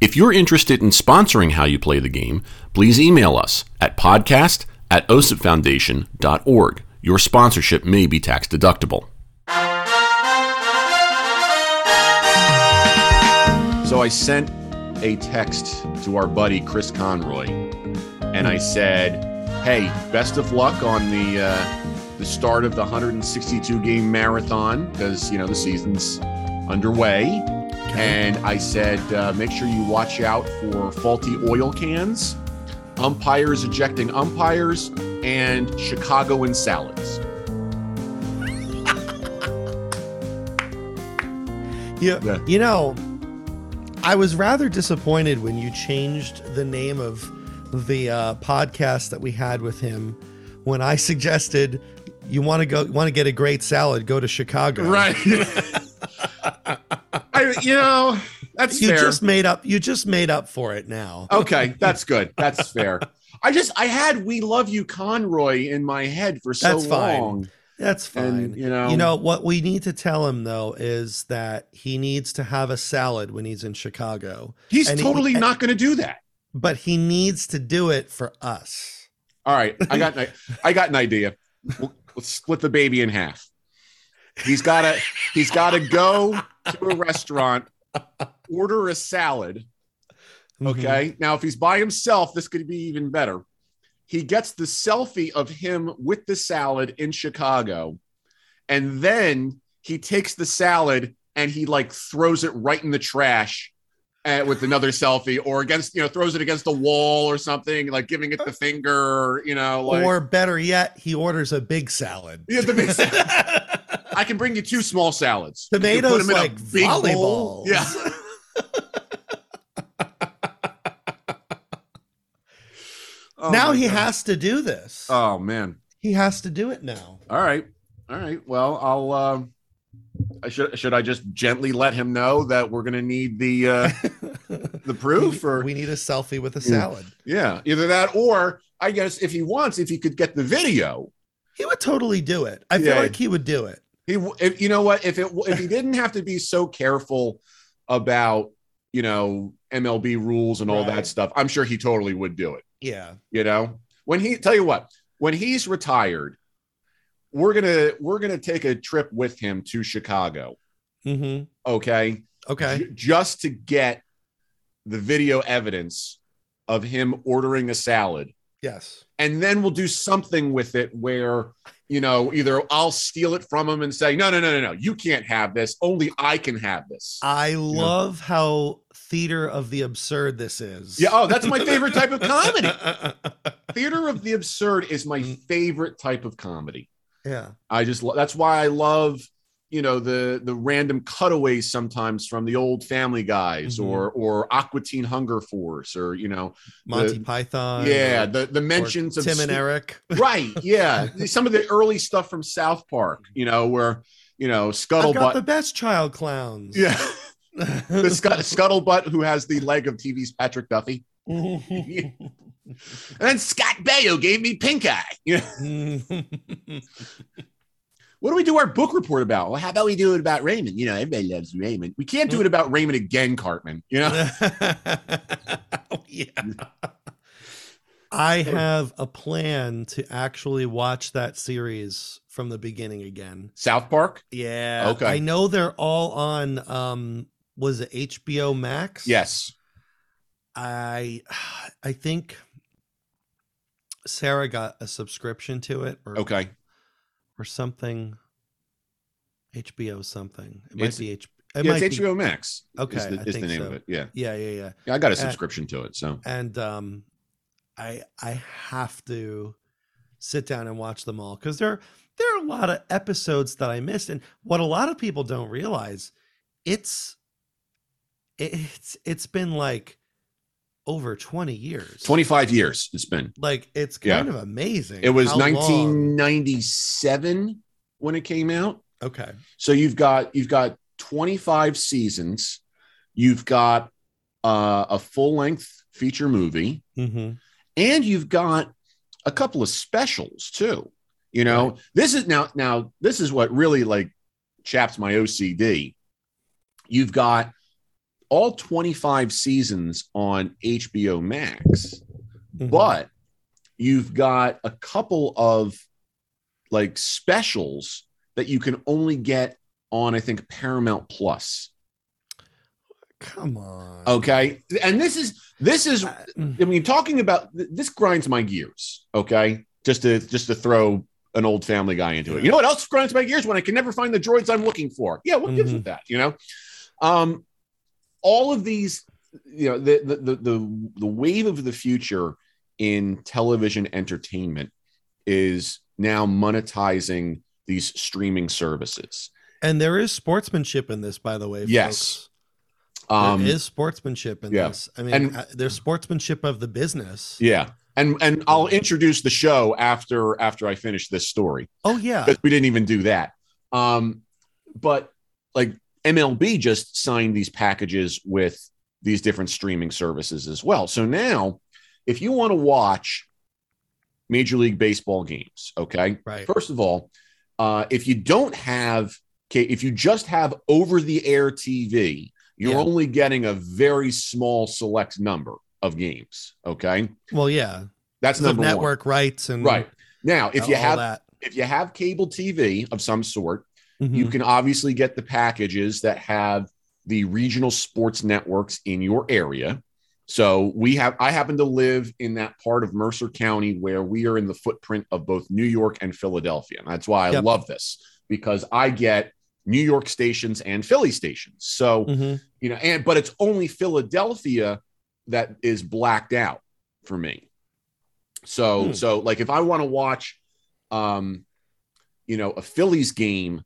If you're interested in sponsoring How You Play the Game, please email us at podcast at osipfoundation.org. Your sponsorship may be tax deductible. So I sent a text to our buddy Chris Conroy, and I said, "Hey, best of luck on the uh, the start of the 162 game marathon because you know the season's underway." And I said, uh, make sure you watch out for faulty oil cans, umpires ejecting umpires, and Chicagoan salads. You, Yeah. you know, I was rather disappointed when you changed the name of the uh, podcast that we had with him when I suggested you want to go want to get a great salad, go to Chicago. Right. I, you know, that's You fair. just made up you just made up for it now. okay, that's good. That's fair. I just I had "We Love You, Conroy" in my head for so That's fine. long. That's fine. And, you know- you know what we need to tell him though is that he needs to have a salad when he's in Chicago, He's And totally and- not going to do that. but he needs to do it for us. All right, I got an, I got an idea. We'll, let's split the baby in half. He's got to he's got to go to a restaurant, order a salad. Mm-hmm. Okay. Now, if he's by himself, this could be even better. He gets the selfie of him with the salad in Chicago, and then he takes the salad and he like throws it right in the trash uh, with another selfie, or against you know throws it against the wall or something, like giving it the finger, or, you know, like or better yet, he orders a big salad. Yeah, the big salad. I can bring you two small salads. You can put Tomatoes like big bowl. Yeah. Oh now he God. has to do this. Oh man. he has to do it now. All right. All right. Well, I'll. Uh, I should. Should I just gently let him know that we're gonna need the uh, the proof, or we need a selfie with a salad. yeah, either that or I guess if he wants, if he could get the video, He would totally do it. I feel Yeah. like he would do it. He. If, you know what? If it if he didn't have to be so careful about you know MLB rules and all Right. that stuff, I'm sure he totally would do it. Yeah. you know when he tell you what when he's retired we're gonna we're gonna take a trip with him to chicago Mm-hmm. okay Okay. J- just to get the video evidence of him ordering a salad Yes. and then we'll do something with it where you know either i'll steal it from him and say no no no no no you can't have this only i can have this I love how theater of the absurd this is. yeah oh that's my favorite type of comedy theater of the absurd is my Mm. favorite type of comedy yeah. I just that's why I love you know the the random cutaways sometimes from the old Family Guys Mhm. or or Aqua Teen Hunger Force or you know Monty The- Python. yeah or- the the mentions of Tim and Eric. right yeah some of the early stuff from South Park you know where you know Scuttlebutt the best child clowns. yeah the Scut- Scuttlebutt who has the leg of TV's Patrick Duffy and then Scott Baio gave me pink eye yeah What do we do our book report about? Well, how about we do it about Raymond? You know, everybody loves Raymond. We can't do it about Raymond again, Cartman. You know, yeah. I have a plan to actually watch that series from the beginning again. South Park. Yeah. Okay. I know they're all on um was it HBO Max? Yes. I I think Sarah got a subscription to it or Okay. Or something. HBO something. It might It's- be H. It yeah, it's be- HBO Max. Okay, is the, I is the name so. of it. Yeah. Yeah, yeah, yeah. yeah, I got a subscription to it. So And um, I I have to sit down and watch them all because there there are a lot of episodes that I missed, and what a lot of people don't realize, it's it's it's been like over 20 years. 25 years it's been. Like it's Yeah. kind of amazing. It was how long- 1997 when it came out. Okay. So you've got you've got 25 seasons. You've got uh, a full length feature movie, Mm-hmm. and you've got a couple of specials too. You know, Right. this is now now this is what really like chaps my OCD. You've got all 25 seasons on HBO Max, Mm-hmm. but you've got a couple of like specials that you can only get on I think Paramount Plus. come on. Okay? And this is this is I- mm, mean, talking about this grinds my gears. Okay, just to just to throw an old Family Guy into it. You know what else grinds my gears when I can never find the droids I'm looking for? Yeah, what gives Mhm. with that? You know, um, all of these, you know, the the the the, the wave of the future in television entertainment is now monetizing these streaming services. And there is sportsmanship in this, by the way. Yes. folks. Um, there is sportsmanship in yeah. this. I mean, And- uh, there's sportsmanship of the business. yeah, and and I'll introduce the show after after I finish this story. Oh yeah. because we didn't even do that. Um, but like MLB just signed these packages with these different streaming services as well. So now, if you want to watch Major League Baseball games, okay, Right. first of all, uh, if you don't have, okay, if you just have over the air TV, you're Yeah. only getting a very small select number of games. Okay, Well, yeah. that's number one. network rights and Right now, if you have that. if you have cable TV of some sort, Mhm. you can obviously get the packages that have the regional sports networks in your area. So we have I happen to live in that part of Mercer County where we are in the footprint of both New York and Philadelphia. And that's why I Yep. love this because I get New York stations and Philly stations. So, Mhm. you know, and but it's only Philadelphia that is blacked out for me. So, Hmm. so like if I want to watch um you know, a Phillies game,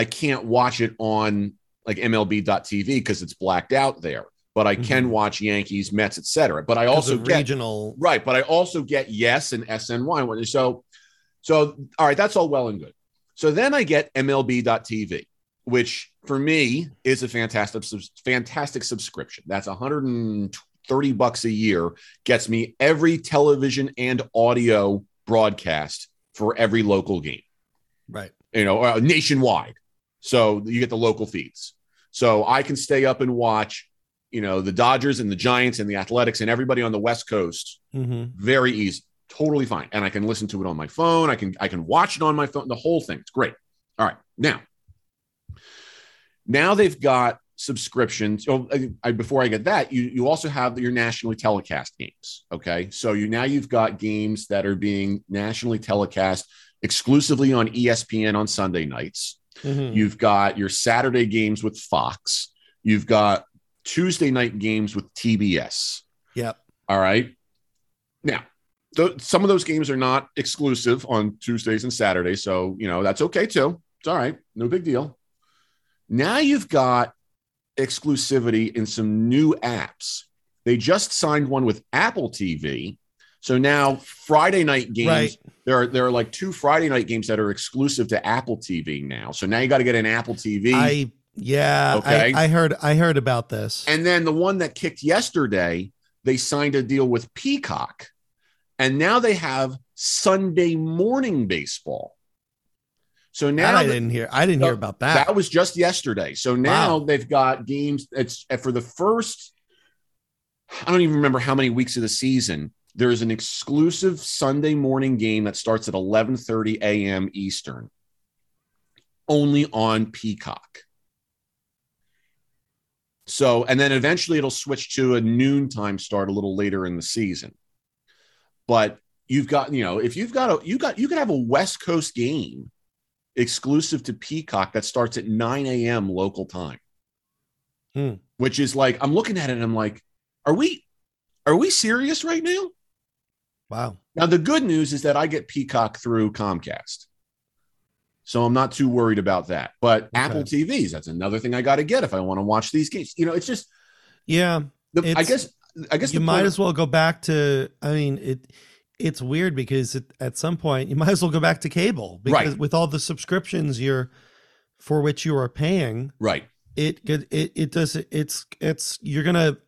I can't watch it on like MLB.tv because it's blacked out there. But I can Mhm. watch Yankees, Mets, etc. But I also get regional. right. But I also get Yes and SNY. So, so all right, that's all well and good. So then I get MLB.tv, which for me is a fantastic, fantastic subscription. That's 130 bucks a year, gets me every television and audio broadcast for every local game Right. you know, uh, nationwide. So you get the local feeds. So I can stay up and watch, you know, the Dodgers and the Giants and the Athletics and everybody on the West Coast hmm very easy, totally fine. And I can listen to it on my phone. I can I can watch it on my phone. The whole thing. It's great. All right. Now, now they've got subscriptions. So I, I- before I get that, you you also have your nationally telecast games. Okay, so you now you've got games that are being nationally telecast exclusively on ESPN on Sunday nights. Hmm You've got your Saturday games with Fox. You've got Tuesday night games with TBS. Yep. All right. Now, th- some of those games are not exclusive on Tuesdays and Saturdays. So, you know, that's okay too. It's all right. No big deal. Now you've got exclusivity in some new apps. They just signed one with Apple TV. So now Friday night games, Right. There are there are like two Friday night games that are exclusive to Apple TV now. So now you got to get an Apple TV. I yeah. Okay. I, I heard. I heard about this. And then the one that kicked yesterday, they signed a deal with Peacock. And now they have Sunday morning baseball. So now I didn't hear. I didn't hear about that. that was just yesterday. So now Wow. they've got games. It's for the first, I don't even remember how many weeks of the season. There's an exclusive Sunday morning game that starts at 11:30 a.m. Eastern, only on Peacock. So, and then eventually it'll switch to a noontime start a little later in the season. But you've got, you know, if you've got a, you got, you could have a West Coast game exclusive to Peacock that starts at 9 a.m. local time. Hmm. Which is like, I'm looking at it and I'm like, are we, are we serious right now? Wow. Now, the good news is that I get Peacock through Comcast. So I'm not too worried about that. But Apple TVs, that's another thing I got to get if I want to watch these games. You know, it's just, Yeah. the, I guess I guess you might as well go back to. I mean, it it's weird because it, at some point you might as well go back to cable because Right. with all the subscriptions you're for which you are paying, right. it it it, it does it's it's you're gonna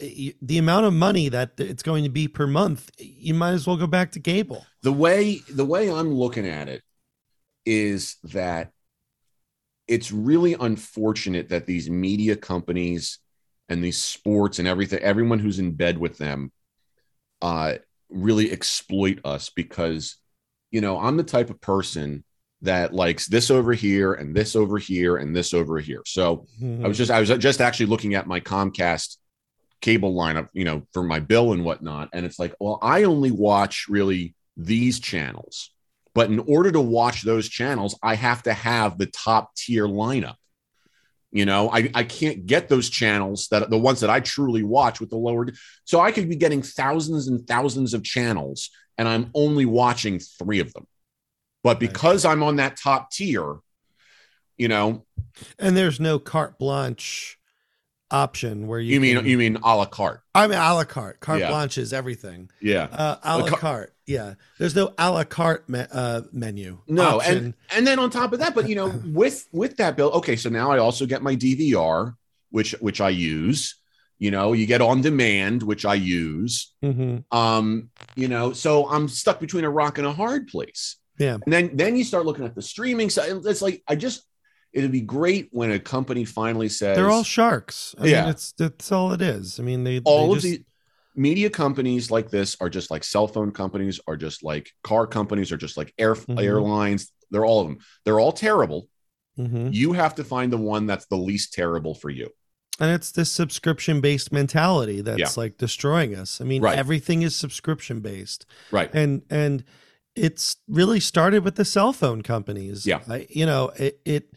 the amount of money that it's going to be per month. You might as well go back to cable. the way the way i'm looking at it is that it's really unfortunate that these media companies and these sports and everything everyone who's in bed with them uh really exploit us because you know i'm the type of person that likes this over here and this over here and this over here so I was just I was just actually looking at my Comcast cable lineup, you know, for my bill and whatnot, and it's like, well, I only watch really these channels, but in order to watch those channels, I have to have the top tier lineup. You know, I, I can't get those channels that the ones that I truly watch with the lower. So I could be getting thousands and thousands of channels, and I'm only watching three of them. But because I'm on that top tier, you know, and there's no carte blanche option where you you mean can- you mean a la carte? I mean a la carte. Carte Yeah. blanche is everything. Yeah. Uh, a la ca- carte. Yeah. There's no a la carte me- uh, menu. No, option. and and then on top of that, but you know, with with that bill, okay, so now I also get my DVR, which which I use. You know, you get on demand, which I use. Mhm. Um, you know, so I'm stuck between a rock and a hard place. Yeah. And then then you start looking at the streaming side. It's like I just it'd be great when a company finally says they're all sharks. I Yeah. mean, it's that's all it is. I mean, they all they of just- the media companies like this are just like cell phone companies, are just like car companies, are just like air Mhm. airlines. They're all of them. They're all terrible. Mhm. You have to find the one that's the least terrible for you. And it's this subscription based mentality that's Yeah. like destroying us. I mean, Right. everything is subscription based. Right. And and it's really started with the cell phone companies. Yeah. I, you know, it it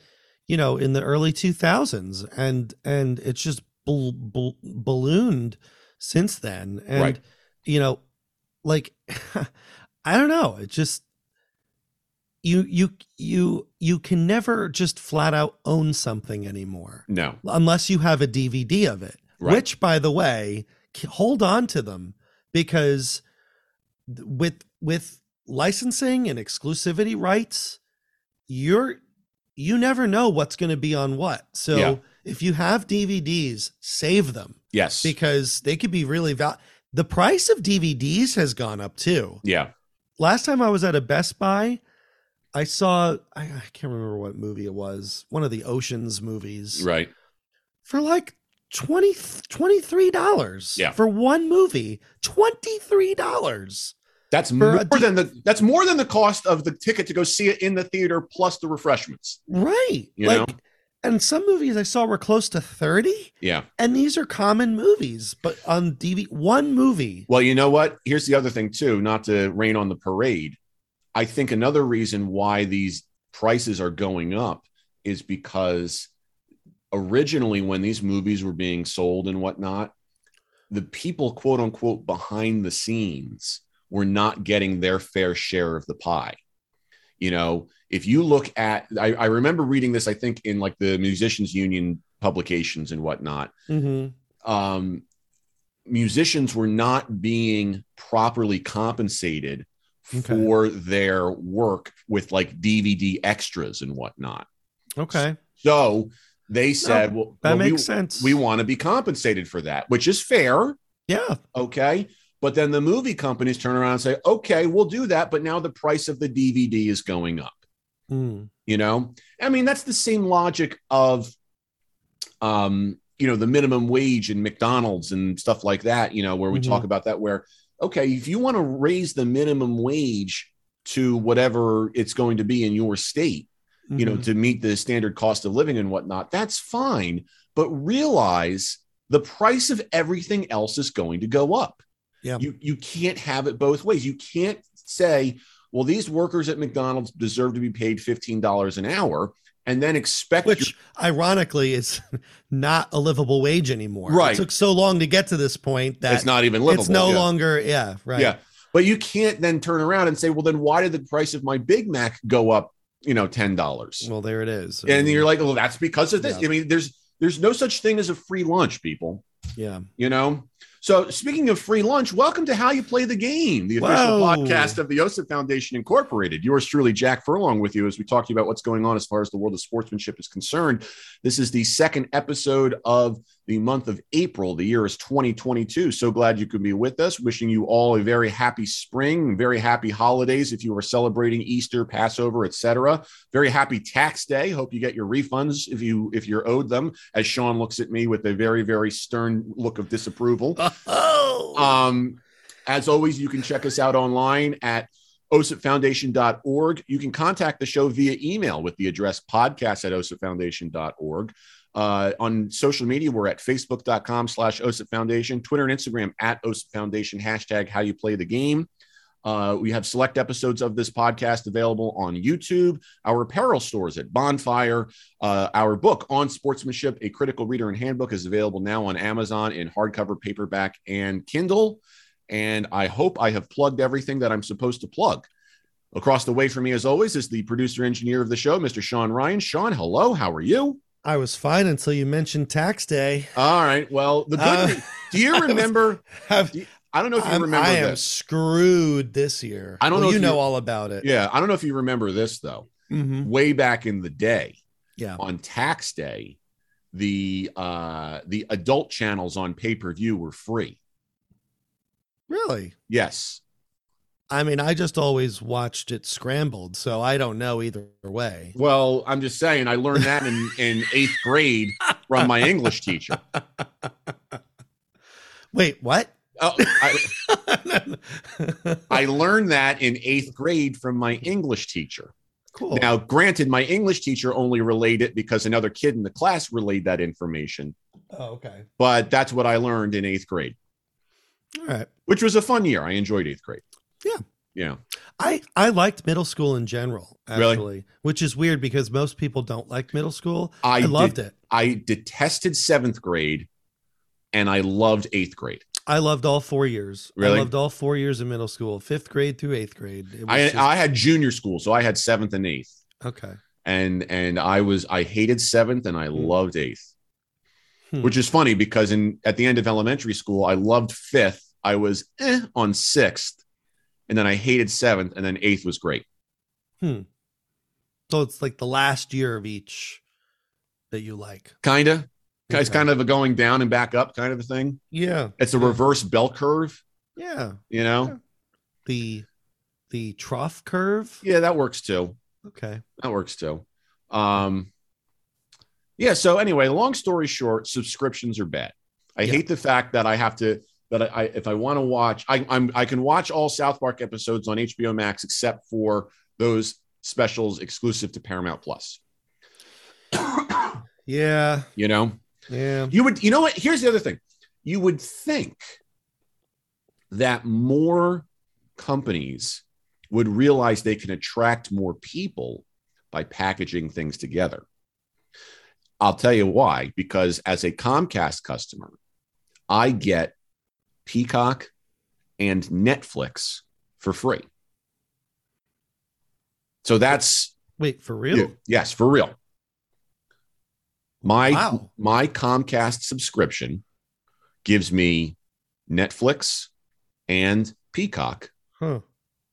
you know, in the early 2000s and and it's just bal- bal- ballooned since then. And Right. you know, like I don't know, it just you you you you can never just flat out own something anymore No. unless you have a DVD of it. Right. Which, by the way, hold on to them because with with licensing and exclusivity rights, you're you never know what's going to be on what. So Yeah. if you have DVDs, save them Yes. because they could be really val. The price of DVDs has gone up too. yeah. Last time I was at a Best Buy, I saw I, I can't remember what movie it was, one of the Oceans movies Right. for like 20 $23 Yeah. for one movie. $23. That's more a D- than the that's more than the cost of the ticket to go see it in the theater plus the refreshments. Right. You like know? and some movies I saw were close to 30 Yeah. and these are common movies, but on DV one movie. Well, you know what? Here's the other thing too, not to rain on the parade. I think another reason why these prices are going up is because originally when these movies were being sold and whatnot, the people quote unquote behind the scenes were not getting their fair share of the pie. You know, if you look at I, I remember reading this, I think in like the musicians union publications and whatnot Mhm. um, musicians were not being properly compensated Okay. for their work with like DVD extras and whatnot. Okay. So they said, well, That well, makes we, sense. we want to be compensated for that, which is fair. yeah. Okay. But then the movie companies turn around and say, okay, we'll do that. But now the price of the DVD is going up. Mm. you know i mean that's the same logic of um you know the minimum wage in mcdonald's and stuff like that you know where we Mhm. talk about that where okay if you want to raise the minimum wage to whatever it's going to be in your state you know Mhm. to meet the standard cost of living and whatnot that's fine but realize the price of everything else is going to go up Yeah. you you can't have it both ways you can't say well these workers at mcdonald's deserve to be paid $15 an hour and then expect your- which ironically is not a livable wage anymore. Right. It took so long to get to this point that it's not even livable it's no yeah. longer yeah, right. yeah but you can't then turn around and say well then why did the price of my big mac go up you know $10 Well, there it is. and you're like well that's because of this Yeah. i mean there's there's no such thing as a free lunch people yeah. you know So, speaking of free lunch, welcome to How You Play the Game, the official Whoa. podcast of the OSIP Foundation Incorporated. Yours truly, Jack Furlong, with you as we talk to you about what's going on as far as the world of sportsmanship is concerned. This is the second episode of the month of April. The year is 2022. So glad you could be with us. Wishing you all a very happy spring, very happy holidays if you are celebrating Easter, Passover, etc. Very happy tax day. Hope you get your refunds if you if you're owed them. As Sean looks at me with a very very stern look of disapproval. Oh, Um, as always, you can check us out online at osipfoundation.org. You can contact the show via email with the address podcast at osipfoundation.org. Uh, on social media, we're at facebook.com slash OSIP Foundation, Twitter and Instagram at OSIP Foundation, hashtag how you play the game. Uh, we have select episodes of this podcast available on YouTube, our apparel stores at Bonfire. Uh, our book on sportsmanship, A Critical Reader and Handbook, is available now on Amazon in hardcover, paperback, and Kindle. And I hope I have plugged everything that I'm supposed to plug. Across the way from me, as always, is the producer engineer of the show, Mr. Sean Ryan. Sean, hello. How are you? I was fine until you mentioned tax day. All right. Well, the good. Uh, do you remember? Have- I don't know if you I'm- remember I am this. screwed this year. I don't Well, know You know all about it. Yeah, I don't know if you remember this though. Mhm. Way back in the day, Yeah. on tax day, the uh the adult channels on pay per view were free. Really? Yes. I mean, I just always watched it scrambled, so I don't know either way. Well, I'm just saying, I learned that in in eighth grade from my English teacher. Wait, what? Oh, I, I learned that in eighth grade from my English teacher. cool. Now, granted, my English teacher only relayed it because another kid in the class relayed that information, oh, okay. but that's what I learned in eighth grade, All right. which was a fun year. I enjoyed eighth grade. Yeah. I I liked middle school in general, Really? actually, which is weird because most people don't like middle school. I, I, did- loved it. I detested seventh grade and I loved eighth grade. I loved all four years. Really? I loved all four years of middle school, fifth grade through eighth grade. I, just- I had junior school, so I had seventh and eighth. okay. And and I was I hated seventh and I loved eighth. Hmm. Which is funny because in at the end of elementary school, I loved fifth. I was eh, on sixth, and then I hated seventh, and then eighth was great. Hmm. So it's like the last year of each that you like. Kinda. It's kind of a going down and back up kind of a thing. Yeah. It's a Yeah. reverse bell curve, Yeah. you know? The the trough curve. Yeah, that works too. Okay. That works too. Um, yeah. So anyway, long story short, subscriptions are bad. I Yeah. hate the fact that I have to that I, I if I want to watch, I, I'm I can watch all South Park episodes on HBO Max except for those specials exclusive to Paramount Plus. Yeah. You know, Yeah. you would. You know what? Here's the other thing. You would think that more companies would realize they can attract more people by packaging things together. I'll tell you why. Because as a Comcast customer, I get Peacock and Netflix for free. So that's Wait, for real? yeah, yes, for real. My Wow. my Comcast subscription gives me Netflix and Peacock Huh.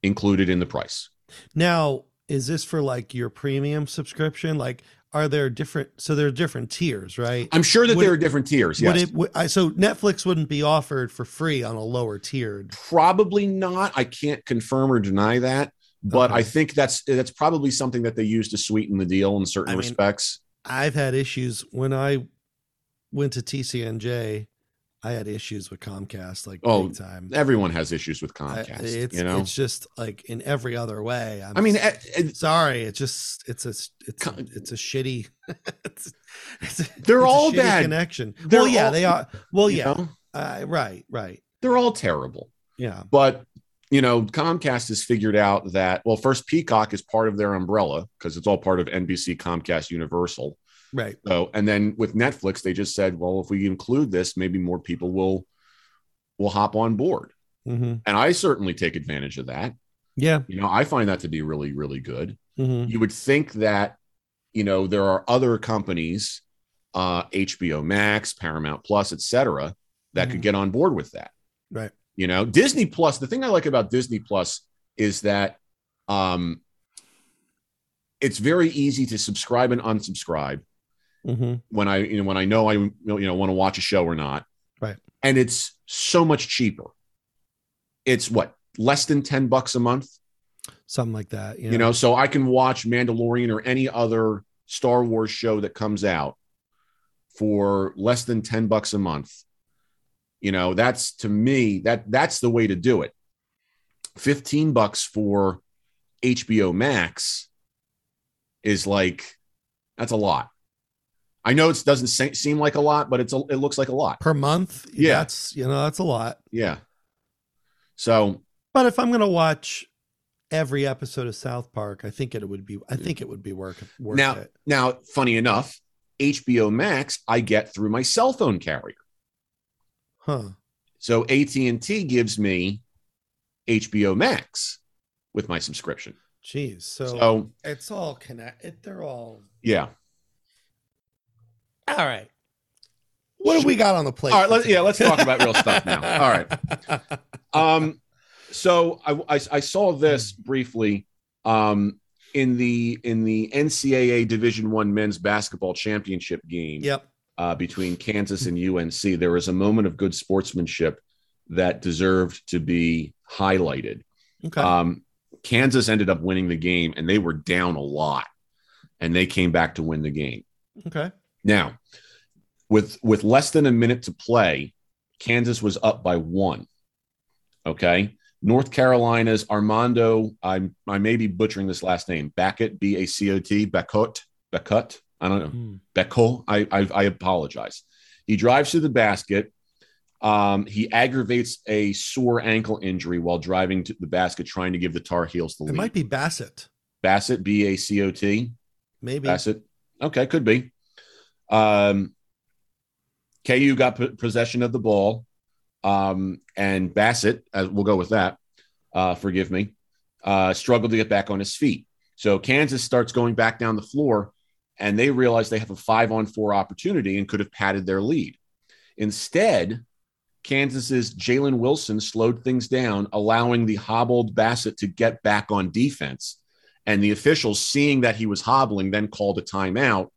included in the price. Now, is this for like your premium subscription? Like, are there different? So there are different tiers, right? I'm sure that Would there it- are different tiers. Yes. it? Would, I, so Netflix wouldn't be offered for free on a lower tiered. probably not. I can't confirm or deny that, but Okay. I think that's that's probably something that they use to sweeten the deal in certain I mean, respects. I've had issues when I went to TCNJ. I had issues with Comcast, like Oh, big time. Everyone has issues with I- Comcast. it's you know, it's just like in every other way. I'm I mean, sorry, it's just it's a it's a, it's a shitty. it's, it's They're all bad. connection. They're well, yeah, all- they are. Well, yeah, know, uh, right, right, they're all terrible. yeah. But you know, Comcast has figured out that well, first Peacock is part of their umbrella because it's all part of NBC, Comcast, Universal. Right. So, and then with Netflix, they just said, well, if we include this, maybe more people will will hop on board. hmm And I certainly take advantage of that. Yeah. You know, I find that to be really, really good. hmm You would think that, you know, there are other companies, uh, HBO Max, Paramount Plus, et cetera, that Mhm. could get on board with that. Right. You know, Disney Plus, the thing I like about Disney Plus is that um it's very easy to subscribe and unsubscribe Mm-hmm. when I you know when I know I you know want to watch a show or not. Right. And it's so much cheaper. It's what less than 10 bucks a month, Something like that. Yeah. you know, so I can watch Mandalorian or any other Star Wars show that comes out for less than 10 bucks a month. You know, that's to me that that's the way to do it. 15 bucks for HBO Max is like that's a lot. I know it doesn't se- seem like a lot, but it's a, it looks like a lot. per month. Yeah. That's you know that's a lot. Yeah. So But if I'm gonna watch every episode of South Park, I think it would be. I think it would be worth worth Now- it. now, funny enough, HBO Max I get through my cell phone carrier. Huh. So AT&T gives me HBO Max with my subscription. Jeez. So, So, it's all connected. They're all. yeah. All right. What have we got on the plate? All right, let's- yeah, let's talk about real stuff now. All right. Um so I, I I saw this briefly um in the in the NCAA Division 1 men's basketball championship game. Yep. uh, between Kansas and UNC, there was a moment of good sportsmanship that deserved to be highlighted. Okay. Um, Kansas ended up winning the game, and they were down a lot, and they came back to win the game. okay. Now, with with less than a minute to play, Kansas was up by one. Okay. North Carolina's Armando, I I may be butchering this last name, Backett, B A C O T, Bacot, Bacot. I don't know. Beckel. I, I I apologize. He drives to the basket. Um, he aggravates a sore ankle injury while driving to the basket, trying to give the Tar Heels the It lead. It might be Bassett. Bassett, B A C O T. Maybe. Bassett. Okay, could be. Um, KU got p- possession of the ball, um, and Bassett, uh, we'll go with that. Uh, forgive me. Uh, struggled to get back on his feet. So Kansas starts going back down the floor, and they realize they have a five on four opportunity and could have padded their lead. Instead, Kansas's Jalen Wilson slowed things down, allowing the hobbled Bassett to get back on defense. And the officials, seeing that he was hobbling, then called a timeout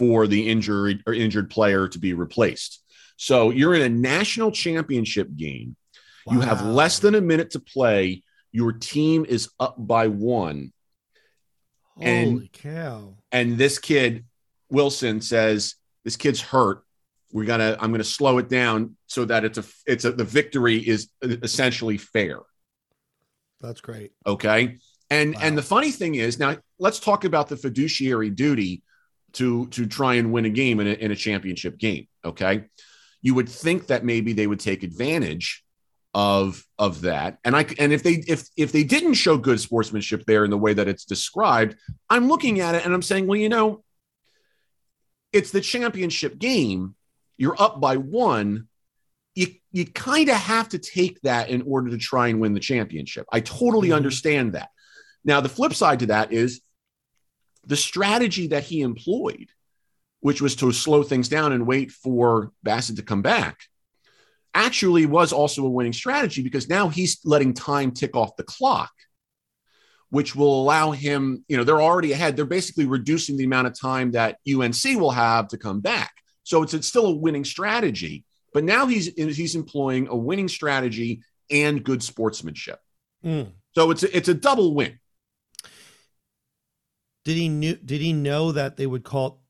for the injured or injured player to be replaced. So you're in a national championship game. You have less than a minute to play. Your team is up by one. and- Holy cow. And this kid, Wilson, says, This kid's hurt. We're gonna, I'm gonna slow it down so that it's a it's a the victory is essentially fair. That's great. Okay. And Wow. and the funny thing is now let's talk about the fiduciary duty to to try and win a game in a, in a championship game. Okay. You would think that maybe they would take advantage of of that. And I and if they if if they didn't show good sportsmanship there in the way that it's described, I'm looking at it and I'm saying, well, you know, it's the championship game. You're up by one. You you kind of have to take that in order to try and win the championship. I totally Mhm. understand that. Now, the flip side to that is the strategy that he employed, which was to slow things down and wait for Bassett to come back, actually was also a winning strategy because now he's letting time tick off the clock, which will allow him, you know, they're already ahead. They're basically reducing the amount of time that UNC will have to come back. So it's, it's still a winning strategy, but now he's he's employing a winning strategy and good sportsmanship. Mm. So it's a, it's a double win. Did he knew? Did he know that they would call?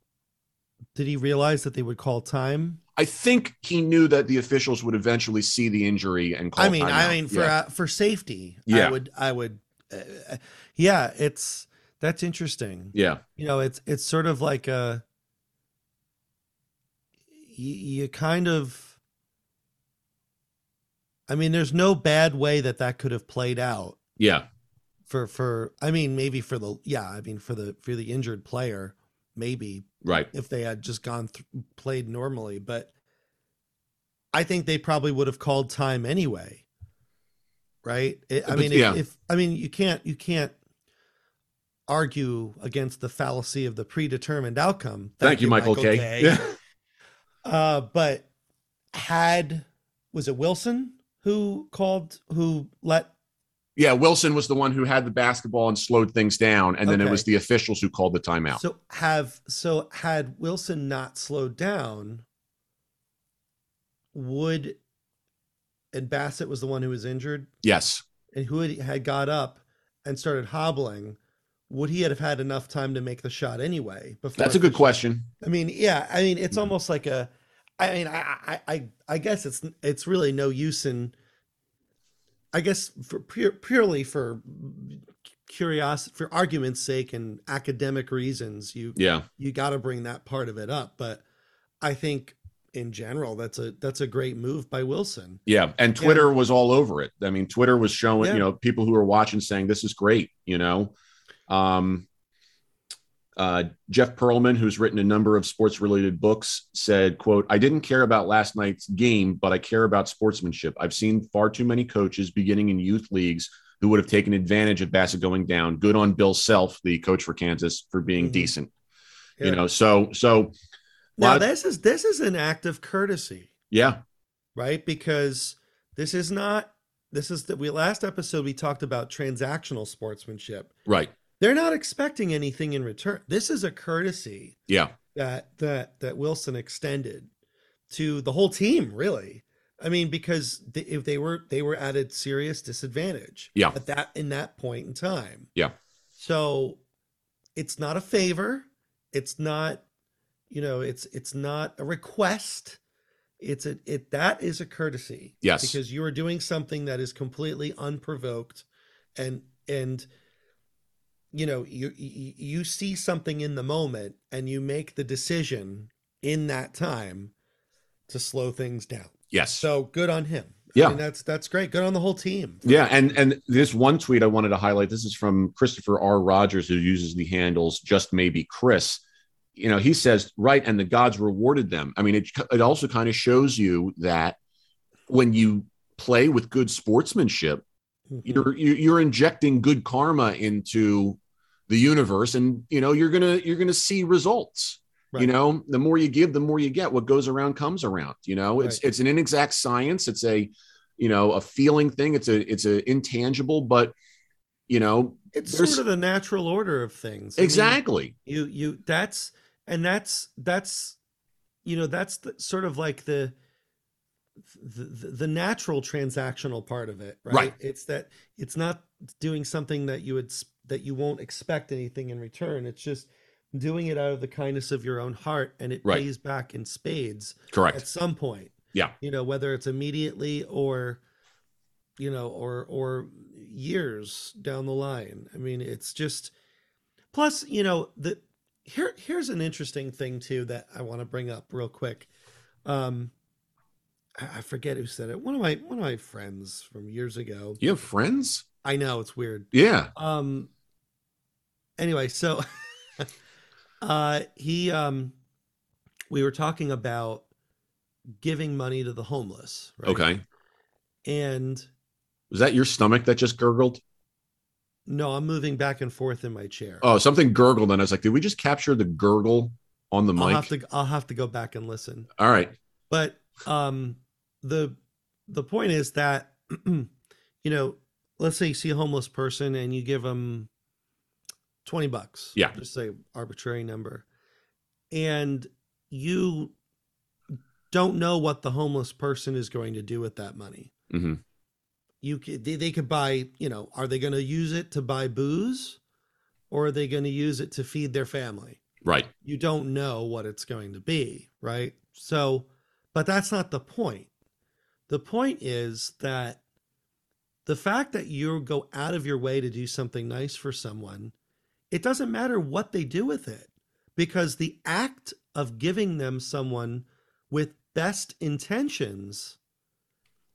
Did he realize that they would call time? I think he knew that the officials would eventually see the injury and call. I mean, I timeout. mean, for Yeah. uh, for safety, Yeah. I would, I would, uh, yeah. It's that's interesting. yeah, You know, it's it's sort of like a you, you kind of. I mean, there's no bad way that that could have played out yeah, for for. I mean, maybe for the yeah. I mean, for the for the injured player, maybe right. if they had just gone th- played normally but i think they probably would have called time anyway right It- i But, mean if, yeah. if i mean you can't you can't argue against the fallacy of the predetermined outcome Thank, you, Michael, K. Yeah. uh but had was it Wilson who called who let Yeah, Wilson was the one who had the basketball and slowed things down, and then it was the officials who called the timeout. so have so had Wilson not slowed down would and Bassett was the one who was injured yes, and who had, had got up and started hobbling would he have had enough time to make the shot anyway before that's a good officials- question. I mean, yeah, I mean, it's almost like a. I mean, I, I, I, I guess it's it's really no use in. I guess for pure, purely for curiosity, for argument's sake, and academic reasons, you Yeah, you got to bring that part of it up. But I think in general, that's a that's a great move by Wilson. yeah, and Twitter was all over it. I mean, Twitter was showing, Yeah. you know, people who were watching saying this is great. You know, um, uh, Jeff Pearlman, who's written a number of sports-related books, said, "quote I didn't care about last night's game, but I care about sportsmanship. I've seen far too many coaches beginning in youth leagues." Who would have taken advantage of Bassett going down? Good on Bill Self, the coach for Kansas, for being Mhm. decent. Yeah. You know, so so now this is this is an act of courtesy. yeah, right? Because this is not this is the we last episode we talked about transactional sportsmanship. right, They're not expecting anything in return. This is a courtesy yeah, that that that Wilson extended to the whole team, really. I mean, because they, if they were they were at a serious disadvantage, Yeah. at that in that point in time, Yeah. So it's not a favor. It's not, you know, it's it's not a request. It's a it that is a courtesy. Yes. because you are doing something that is completely unprovoked, and and you know you you, see something in the moment and you make the decision in that time to slow things down. yes. So good on him. Yeah. I mean, that's that's great. Good on the whole team. Yeah, and and this one tweet I wanted to highlight. This is from Christopher R. Rogers, who uses the handles just maybe Chris. You know, he says right, and the gods rewarded them. I mean, it it also kind of shows you that when you play with good sportsmanship. Mm-hmm. you're you- you're injecting good karma into the universe, and you know you're gonna you're gonna see results. You know, the more you give, the more you get. What goes around comes around. You know, it's Right. it's an inexact science. It's a you know a feeling thing. It's a it's a intangible, but you know It's sort of the natural order of things. I mean, exactly. you you that's and that's that's you know that's the, sort of like the, the the natural transactional part of it right? Right. it's that it's not doing something that you would that you won't expect anything in return it's just doing it out of the kindness of your own heart and it Right. pays back in spades Correct. at some point Yeah. you know whether it's immediately or you know or or years down the line i mean it's just plus you know the here here's an interesting thing too that i want to bring up real quick um I, forget who said it one of my one of my friends from years ago You have friends? i know it's weird Yeah. um anyway so uh he um we were talking about giving money to the homeless right Okay. and Was that your stomach that just gurgled? no i'm moving back and forth in my chair Oh, something gurgled, and I was like, did we just capture the gurgle on the i'll mic? have to i'll have to go back and listen All right. but um the the point is that you know let's say you see a homeless person and you give them 20 bucks Yeah. just say arbitrary number and you don't know what the homeless person is going to do with that money Mm-hmm. you could they, they could buy you know are they going to use it to buy booze or are they going to use it to feed their family Right. you don't know what it's going to be, right? So, but that's not the point. The point is that the fact that you go out of your way to do something nice for someone, it doesn't matter what they do with it because the act of giving them someone with best intentions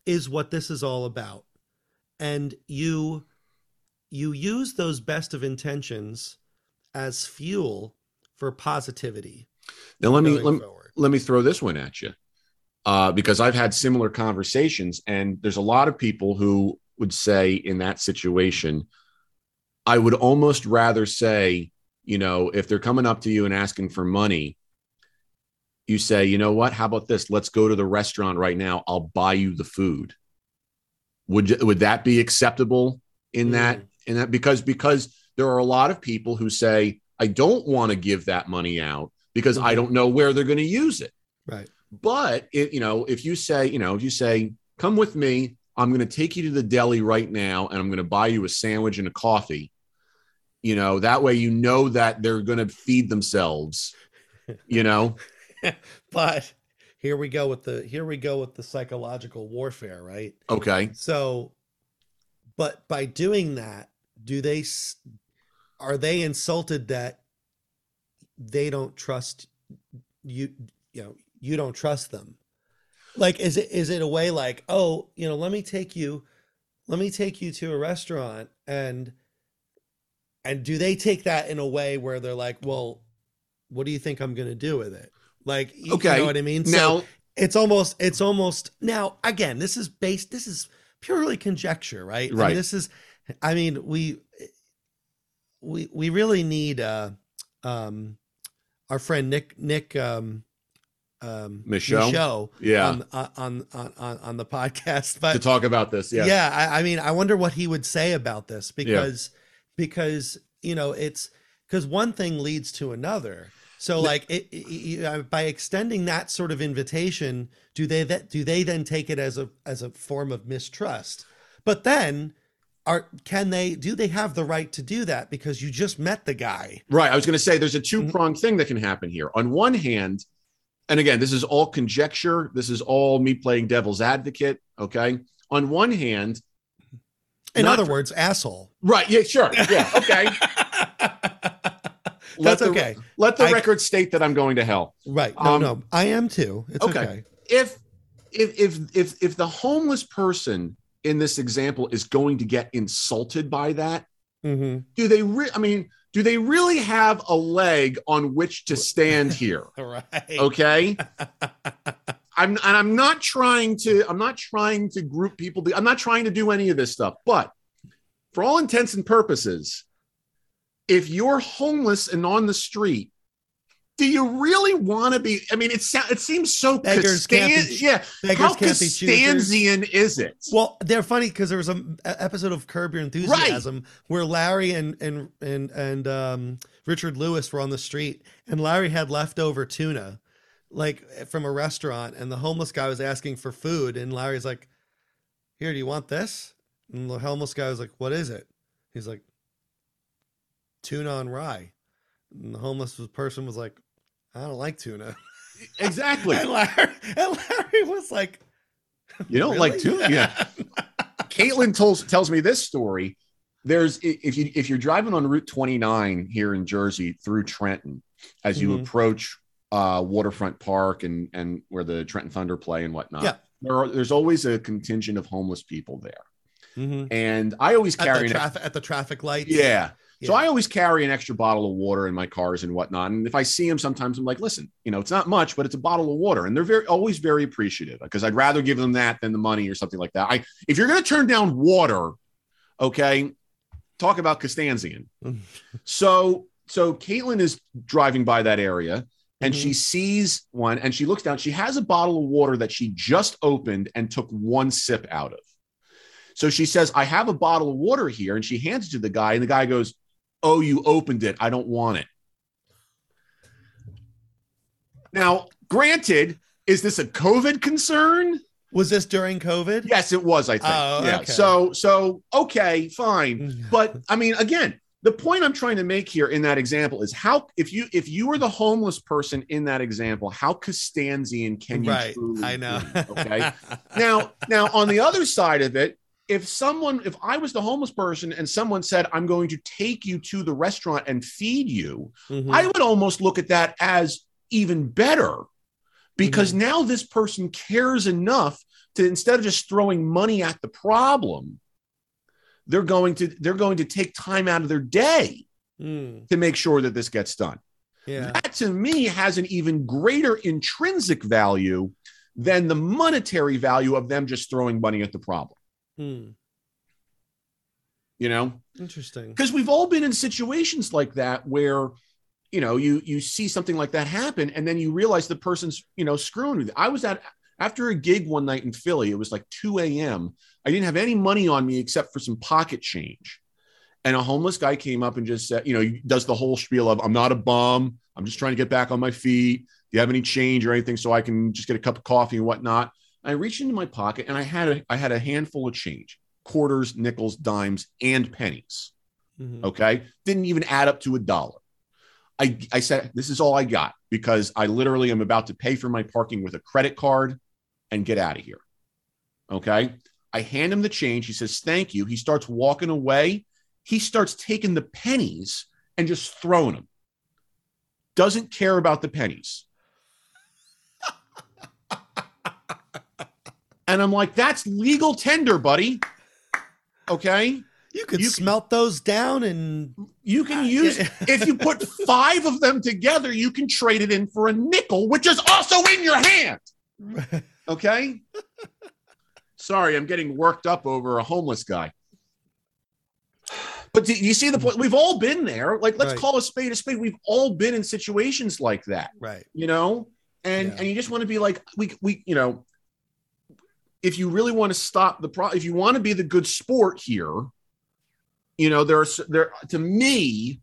is what this is all about. And you you use those best of intentions as fuel for positivity. Now let me let, me- let me throw this one at you uh, because I've had similar conversations, and there's a lot of people who would say in that situation, I would almost rather say, you know, if they're coming up to you and asking for money, you say, you know what? How about this? Let's go to the restaurant right now. I'll buy you the food. Would would that be acceptable in that Mm. in that because because there are a lot of people who say I don't want to give that money out because I Mhm. don't know where they're going to use it. Right. But it, you know, if you say, you know, if you say, come with me, I'm going to take you to the deli right now and I'm going to buy you a sandwich and a coffee. You know, that way you know that they're going to feed themselves, you know? But here we go with the here we go with the psychological warfare, right? Okay. So, but by doing that, do they are they insulted that they don't trust you? You know, you don't trust them. Like, is it is it a way like, oh, you know, let me take you, let me take you to a restaurant and and do they take that in a way where they're like, well, what do you think I'm going to do with it? Like, Okay. you know what I mean? Now, it's almost it's almost now again this is based this is purely conjecture right I Right. mean, this is i mean we we we really need uh um our friend nick nick um um Michaud? Michaud yeah, on, on on on on the podcast but to talk about this. Yeah. yeah, I, I mean, I wonder what he would say about this because because you know it's because one thing leads to another. So like it, it- you by extending that sort of invitation, do they that do they then take it as a as a form of mistrust? But then are can they do they have the right to do that because you just met the guy? Right. I was going to say there's a Mm-hmm. two pronged thing that can happen here. On one hand, and again, this is all conjecture. This is all me playing devil's advocate. Okay. On one hand, In other for- words, asshole. right. Yeah, sure. Yeah. Okay. Let That's the- okay. Let the I- record state that I'm going to hell. Right. No, Um, no. I am too. It's okay. okay. If if if if if the homeless person in this example is going to get insulted by that, hmm do they re- I mean, do they really have a leg on which to stand here? Right. okay i'm and i'm not trying to i'm not trying to group people i'm not trying to do any of this stuff but for all intents and purposes if you're homeless and on the street do you really want to be i mean it sounds it seems so Beggars can't be yeah Beggars how can't be. Costanzian is it Well, they're funny because there was a a episode of Curb Your Enthusiasm where Larry and and and and um, Richard Lewis were on the street, and Larry had leftover tuna, like from a restaurant, and the homeless guy was asking for food, and Larry's like, "Here, do you want this?" And the homeless guy was like, "What is it?" He's like, "Tuna on rye." And the homeless person was like, "I don't like tuna." exactly And Larry, and Larry was like, you don't like tuna yeah Caitlin tells tells me this story. There's if you if you're driving on Route 29 here in Jersey through Trenton, as you Mhm. approach uh, Waterfront Park and and where the Trenton Thunder play and whatnot, Yeah. there are, there's always a contingent of homeless people there, Mhm. and I always at carry the an at the traffic lights. yeah. So I always carry an extra bottle of water in my cars and whatnot. And if I see them, sometimes I'm like, listen, you know, it's not much, but it's a bottle of water. And they're very always very appreciative because I'd rather give them that than the money or something like that. I if you're gonna turn down water, okay, talk about Costanzian. so so Caitlin is driving by that area and Mhm. she sees one and she looks down. She has a bottle of water that she just opened and took one sip out of. So she says, I have a bottle of water here. And she hands it to the guy, and the guy goes, Oh, you opened it. I don't want it. Now, granted, is this a COVID concern? Was this during COVID? Yes, it was, I think. Oh, yeah. okay. So, so okay, fine. Mm. But I mean, again, the point I'm trying to make here in that example is how if you if you were the homeless person in that example, how Costanzian can you right. I know. be? Okay. now, now on the other side of it, if someone, if I was the homeless person and someone said, I'm going to take you to the restaurant and feed you, Mhm. I would almost look at that as even better because Mm-hmm. now this person cares enough to instead of just throwing money at the problem, they're going to they're going to take time out of their day Mm, to make sure that this gets done. yeah. That to me has an even greater intrinsic value than the monetary value of them just throwing money at the problem. Mm, You know, interesting. because we've all been in situations like that where you know, you you see something like that happen, and then you realize the person's you know screwing with you. I was at after a gig one night in Philly. It was like 2 a.m. I didn't have any money on me except for some pocket change. And a homeless guy came up and just said, you know, he does the whole spiel of, I'm not a bum. I'm just trying to get back on my feet. Do you have any change or anything so I can just get a cup of coffee and whatnot? I reached into my pocket and I had a, I had a handful of change, quarters, nickels, dimes, and pennies. Mm-hmm. Okay. Didn't even add up to a dollar. I, I said, this is all I got because I literally am about to pay for my parking with a credit card and get out of here. Okay. I hand him the change. He says, thank you. He starts walking away. He starts taking the pennies and just throwing them. Doesn't care about the pennies. And I'm like, that's legal tender, buddy. Okay. You could you smelt can, those down and you can use if you put five of them together, you can trade it in for a nickel, which is also in your hand. Okay. Sorry, I'm getting worked up over a homeless guy. But do you see the point? We've all been there. Like, let's right. call a spade a spade. We've all been in situations like that. Right. You know, and yeah. and you just want to be like, we we you know, if you really want to stop the problem, if you want to be the good sport here, you know, there are there to me,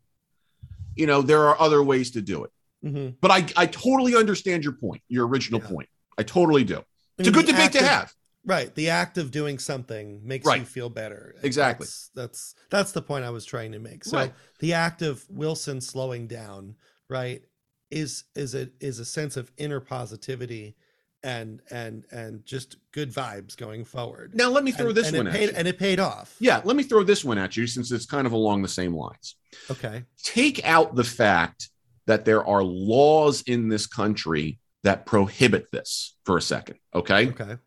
you know, there are other ways to do it. Mm-hmm. But I I totally understand your point, your original yeah. point. I totally do. It's mean, a good debate to have. Right. The act of doing something makes right. you feel better. Exactly. That's, that's, that's the point I was trying to make. So right. the act of Wilson slowing down, right, is is a is a sense of inner positivity and and and just good vibes going forward. Now let me throw and, this and one paid, at you. And it paid off. Yeah, let me throw this one at you since it's kind of along the same lines. Okay. Take out the fact that there are laws in this country that prohibit this for a second. Okay. Okay.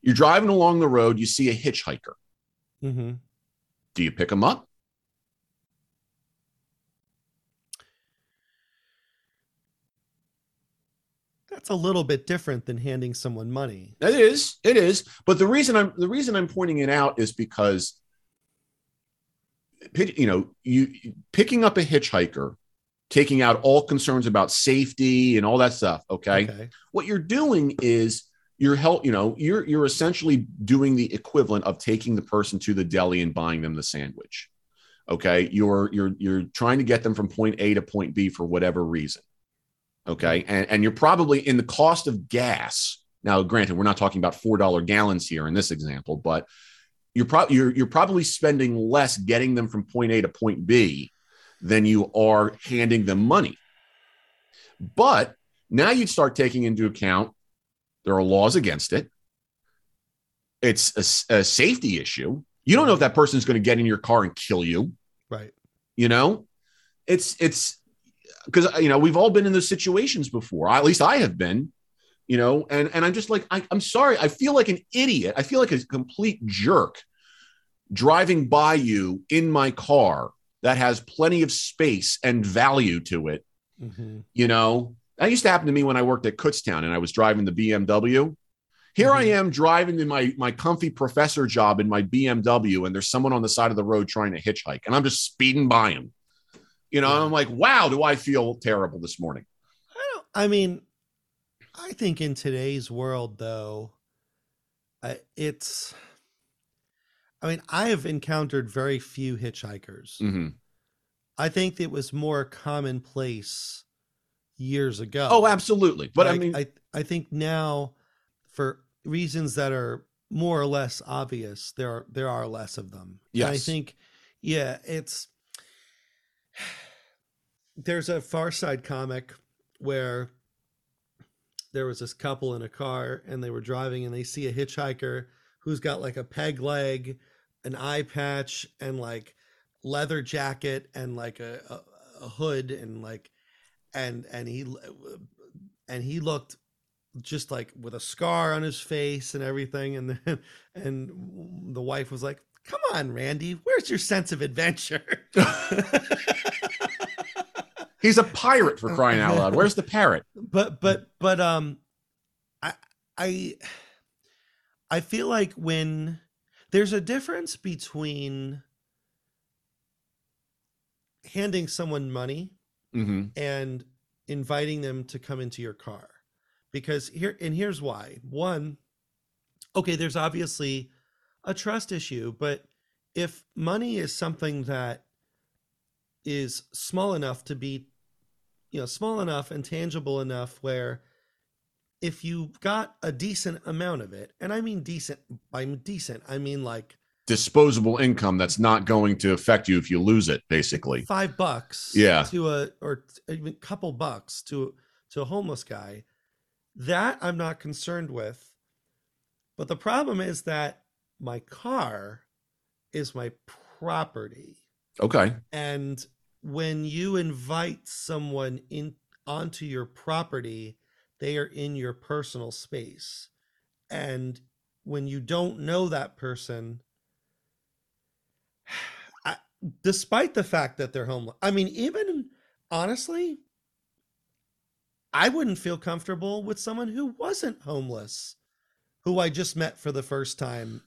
You're driving along the road, you see a hitchhiker. Mm-hmm. Do you pick him up? That's a little bit different than handing someone money. It is. It is. But the reason I'm the reason I'm pointing it out is because you know, you picking up a hitchhiker taking out all concerns about safety and all that stuff. Okay. okay. What you're doing is you're help, you know, you're you're essentially doing the equivalent of taking the person to the deli and buying them the sandwich. Okay. You're you're you're trying to get them from point A to point B for whatever reason. Okay. And and you're probably in the cost of gas. Now, granted, we're not talking about four dollar gallons here in this example, but you're probably you're you're probably spending less getting them from point A to point B than you are handing them money. But now you'd start taking into account there are laws against it. It's a, a safety issue. You don't know if that person's going to get in your car and kill you. Right. You know, it's, it's, because you know we've all been in those situations before. At least I have been, you know, and and I'm just like I, I'm sorry. I feel like an idiot. I feel like a complete jerk driving by you in my car that has plenty of space and value to it. Mm-hmm. You know, that used to happen to me when I worked at Kutztown and I was driving the BMW. Here mm-hmm. I am driving in my my comfy professor job in my BMW, and there's someone on the side of the road trying to hitchhike, and I'm just speeding by him. You know, yeah. I'm like, wow, do I feel terrible this morning? I don't. I mean, I think in today's world, though, uh, it's I mean, I have encountered very few hitchhikers. Mm-hmm. I think it was more commonplace years ago. Oh, absolutely. But I, I mean, I I think now, for reasons that are more or less obvious, there are there are less of them. Yes. And I think, yeah, it's there's a Far Side comic where there was this couple in a car and they were driving and they see a hitchhiker who's got like a peg leg an eye patch and like leather jacket and like a, a, a hood and like and and he and he looked just like with a scar on his face and everything. And then and the wife was like come on randy where's your sense of adventure he's a pirate for crying out loud. Where's the parrot? But but but um i i i feel like when there's a difference between handing someone money hmm and inviting them to come into your car. Because here and here's why. One okay there's obviously a trust issue but if money is something that is small enough to be you know small enough and tangible enough where if you got a decent amount of it and i mean decent by decent i mean like Disposable income that's not going to affect you if you lose it, basically. five bucks Yeah. to a or even a couple bucks to to a homeless guy that i'm not concerned with but the problem is that my car is my property Okay. and when you invite someone in onto your property they are in your personal space. And when you don't know that person I, despite the fact that they're homeless i mean even honestly i wouldn't feel comfortable with someone who wasn't homeless who i just met for the first time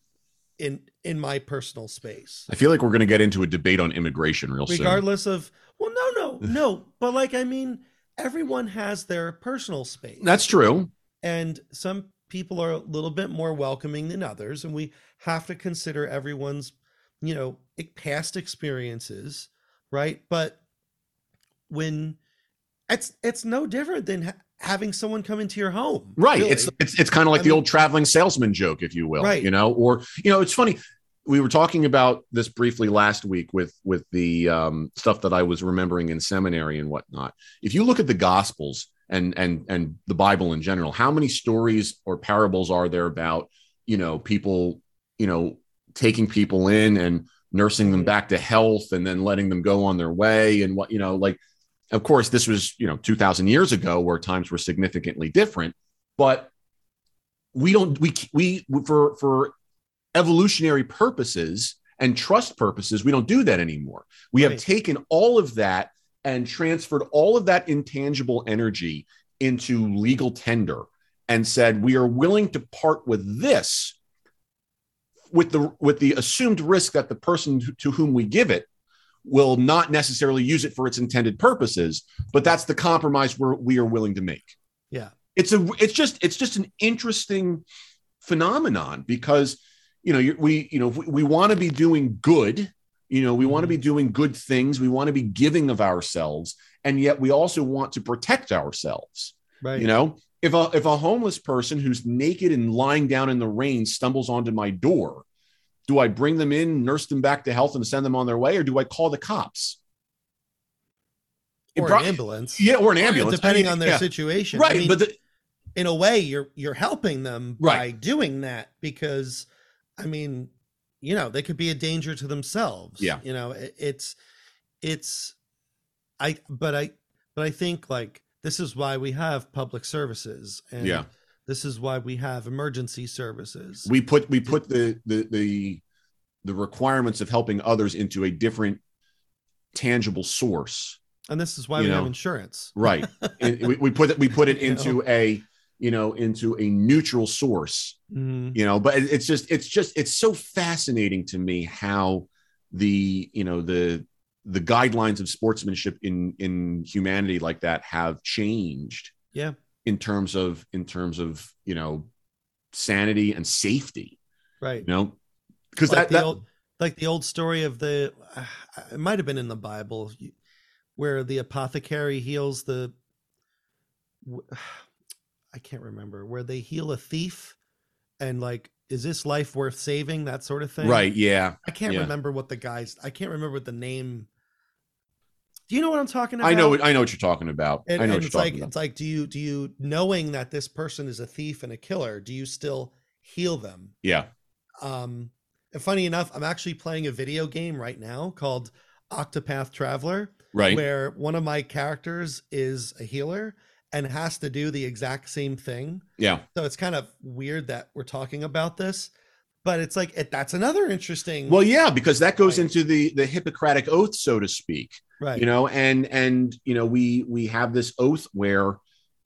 in in my personal space I feel like we're going to get into a debate on immigration real soon. regardless of well no no no but like i mean everyone has their personal space That's true. and some people are a little bit more welcoming than others and we have to consider everyone's you know past experiences right but when it's it's no different than ha- having someone come into your home Right. really. It's it's it's kind of like I the mean- old traveling salesman joke, if you will. Right. You know, or you know, it's funny. We were talking about this briefly last week with with the um, stuff that I was remembering in seminary and whatnot. If you look at the Gospels and and and the Bible in general, how many stories or parables are there about you know people you know taking people in and nursing them Mhm. back to health and then letting them go on their way and what you know like of course this was you know 2000 years ago where times were significantly different but we don't we we for for evolutionary purposes and trust purposes we don't do that anymore. We have taken all of that and transferred all of that intangible energy into legal tender and said we are willing to part with this with the with the assumed risk that the person to whom we give it will not necessarily use it for its intended purposes but that's the compromise we're, we are willing to make. Yeah. It's a it's just it's just an interesting phenomenon because you know you- we you know we, we want to be doing good you know we want to be mm-hmm. doing good things we want to be giving of ourselves and yet we also want to protect ourselves. Right. You know if a if a homeless person who's naked and lying down in the rain stumbles onto my door do i bring them in nurse them back to health and send them on their way or do i call the cops or pro- an ambulance yeah or an ambulance depending I mean, on their yeah. situation I right mean, but the, in a way you're you're helping them by doing that because i mean you know they could be a danger to themselves Yeah. you know it, it's it's i but i but i think like this is why we have public services and Yeah. This is why we have emergency services. We put we put the the the the requirements of helping others into a different tangible source. And this is why you we have insurance. Right. We, we put it we put it You into a you know into a neutral source Mhm. you know but it's just it's just it's so fascinating to me how the you know the the guidelines of sportsmanship in in humanity like that have changed. Yeah in terms of in terms of you know sanity and safety. Right. You know because like that, the that old like the old story of the uh, it might have been in the bible where the apothecary heals the i can't remember where they heal a thief and like is this life worth saving? That sort of thing. Right yeah i can't yeah. remember what the guys i can't remember what the name do you know what i'm talking about i know i know what you're talking about. And, i know and what you're it's like talking about. it's like do you do you knowing that this person is a thief and a killer do you still heal them? Yeah. Um and funny enough i'm actually playing a video game right now called octopath traveler right. where one of my characters is a healer and has to do the exact same thing. Yeah. So it's kind of weird that we're talking about this but it's like it, that's another interesting well yeah because that goes into the the hippocratic oath so to speak right you know and and you know we we have this oath where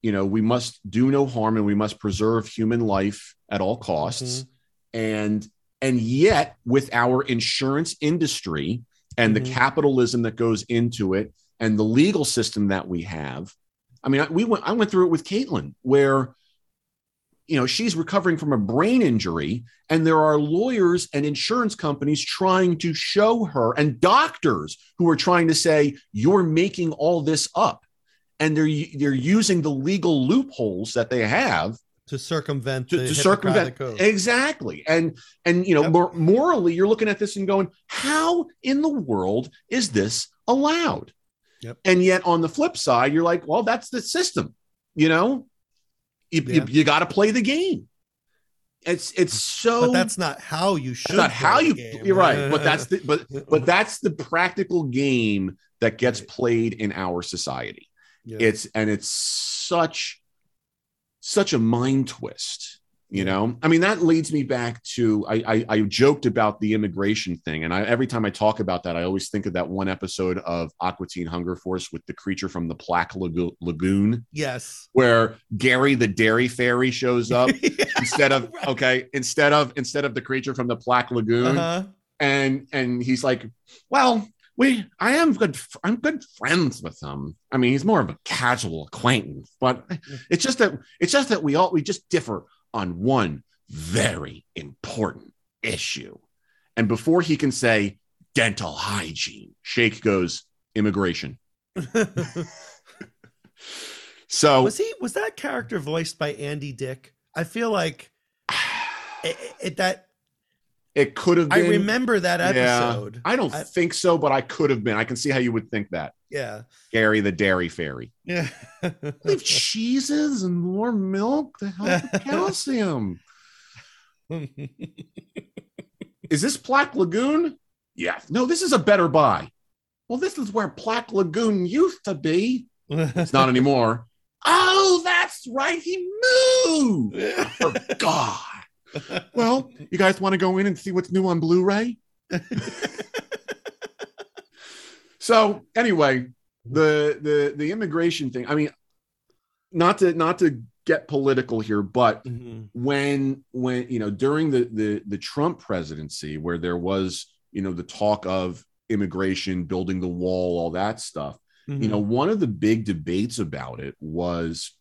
you know we must do no harm and we must preserve human life at all costs Mm-hmm. and and yet with our insurance industry and Mhm. the capitalism that goes into it and the legal system that we have. I mean, I, we went I went through it with Caitlin where you know she's recovering from a brain injury and there are lawyers and insurance companies trying to show her and doctors who are trying to say you're making all this up and they're they're using the legal loopholes that they have to circumvent to, the to circumvent Oath. exactly and and you know Yep. mor- morally you're looking at this and going how in the world is this allowed Yep. and yet on the flip side you're like well that's the system you know you, Yeah. you, got to play the game it's it's so but that's not how you should. that's not how you. Game. You're right but that's the but but that's the practical game that gets played in our society Yeah. it's and it's such such a mind twist you know i mean that leads me back to I, I i joked about the immigration thing and i every time i talk about that i always think of that one episode of aqua teen hunger force with the creature from the plaque Lago- lagoon yes. where gary the dairy fairy shows up instead of okay instead of instead of the creature from the plaque lagoon Uh-huh. and and he's like, well, we I am good I'm good friends with him. I mean, he's more of a casual acquaintance, but it's just that it's just that we all we just differ on one very important issue. And before he can say dental hygiene, Shake goes immigration. So was he? Was that character voiced by Andy Dick? I feel like it, it, that. It could have been. I remember that episode. Yeah, I don't I- think so, but I could have been. I can see how you would think that. Yeah. Gary the Dairy Fairy. Yeah. Leave cheeses and more milk to help with calcium. Is this Plaque Lagoon? Yeah. No, this is a better buy. Well, this is where Plaque Lagoon used to be. It's not anymore. Oh, that's right. He moved. For God. Well, you guys want to go in and see what's new on Blu-ray? so anyway, the the the immigration thing. I mean, not to not to get political here, but Mhm. when when you know during the the the Trump presidency, where there was you know the talk of immigration, building the wall, all that stuff. You know, one of the big debates about it was,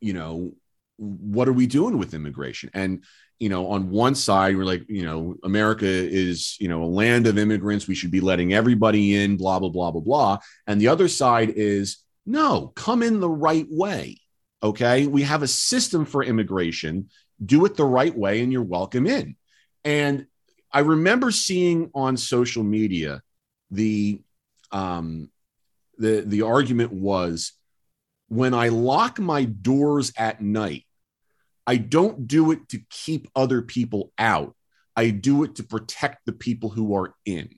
you know, what are we doing with immigration? And you know, on one side, we're like, you know, America is, you know, a land of immigrants. We should be letting everybody in, blah, blah, blah, blah, blah. And the other side is, no, come in the right way. Okay. We have a system for immigration. Do it the right way, and you're welcome in. And I remember seeing on social media the um the the argument was when I lock my doors at night, I don't do it to keep other people out. I do it to protect the people who are in.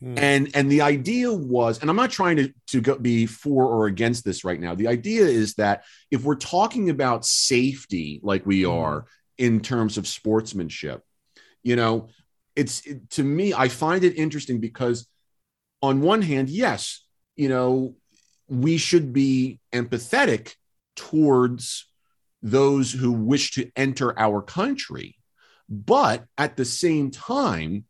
Hmm. And and the idea was, and I'm not trying to to go, be for or against this right now. The idea is that if we're talking about safety, like we Mhm. are in terms of sportsmanship, you know, it's it- to me, I find it interesting because on one hand, yes, you know, we should be empathetic towards those who wish to enter our country. But at the same time,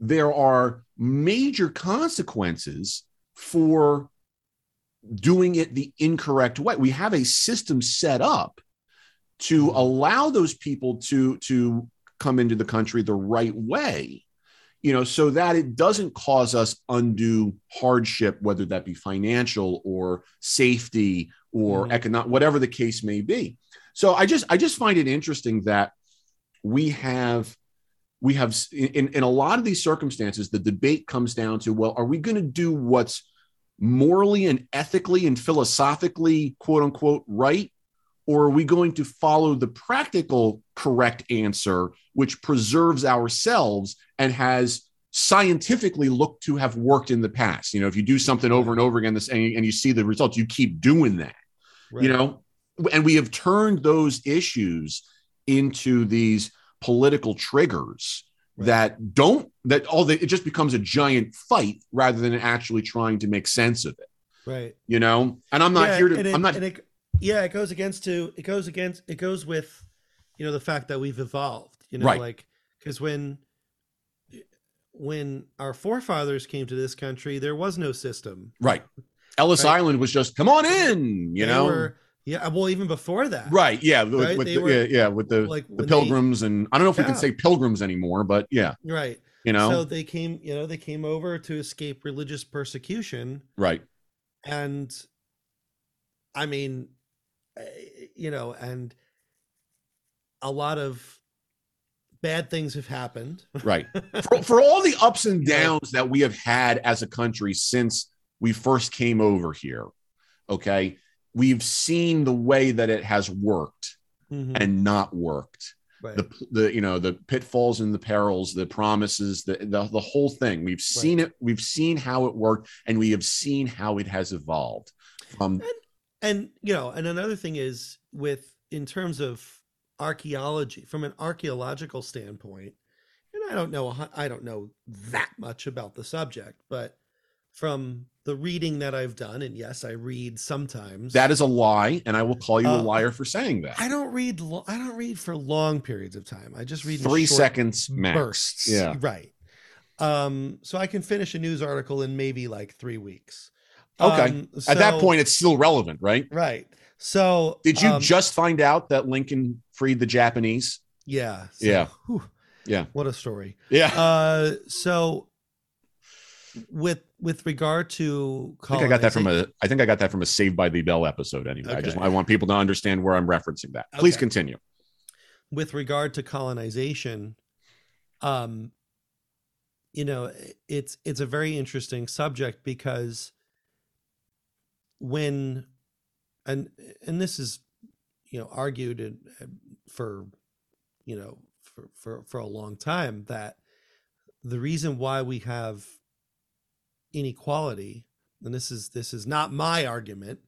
there are major consequences for doing it the incorrect way. We have a system set up to allow those people to to come into the country the right way you know so that it doesn't cause us undue hardship whether that be financial or safety or Mhm. economic whatever the case may be so i just i just find it interesting that we have we have in, in a lot of these circumstances the debate comes down to well are we going to do what's morally and ethically and philosophically quote unquote right? Or are we going to follow the practical correct answer which preserves ourselves and has scientifically looked to have worked in the past? You know if you do something over and over again this and you, see the results you keep doing that. Right. you know and we have turned those issues into these political triggers Right. that don't that all the, it just becomes a giant fight rather than actually trying to make sense of it right. you know and i'm not Yeah, here to it- i'm not it, yeah, it goes against to it goes against it goes with you know the fact that we've evolved. You know, Right. like because when when our forefathers came to this country, there was no system. Right. Ellis Right. Island was just come on in, you They know. were- yeah. Well, even before that, right. Yeah. Right, with the, were- yeah, yeah, with the Like the when they- pilgrims and I don't know if we can say pilgrims anymore, but yeah, right. you know. So they came, you know, they came over to escape religious persecution, right. and I mean, eh, you know, and a lot of bad things have happened. Right. for, for all the ups and Yeah. downs that we have had as a country since we first came over here, okay, we've seen the way that it has worked Mhm. and not worked. Right. The, the you know the pitfalls and the perils, the promises, the, the the whole thing. We've seen it. We've seen how it worked, and we have seen how it has evolved. From and you know and another thing is with in terms of archaeology from an archaeological standpoint and i don't know i don't know that much about the subject but from the reading that i've done and yes i read sometimes that is a lie, and I will call you a Uh, liar for saying that. i don't read lo- i don't read for long periods of time i just read Three short seconds max. bursts Yeah. right um so i can finish a news article in maybe like three weeks Okay. Um, At that point, it's still relevant, right? right so Did you um, just find out that Lincoln freed the Japanese? Yeah. so- Yeah. whew, Yeah. What a story. Yeah. Uh, so with with regard to I think I got that from a I think I got that from a Saved by the Bell episode anyway. I just I want people to understand where I'm referencing that. Please Okay. continue. with regard to colonization, um, you know, it's it's a very interesting subject because when and and this is you know argued in, for you know for, for for a long time that the reason why we have inequality and this is this is not my argument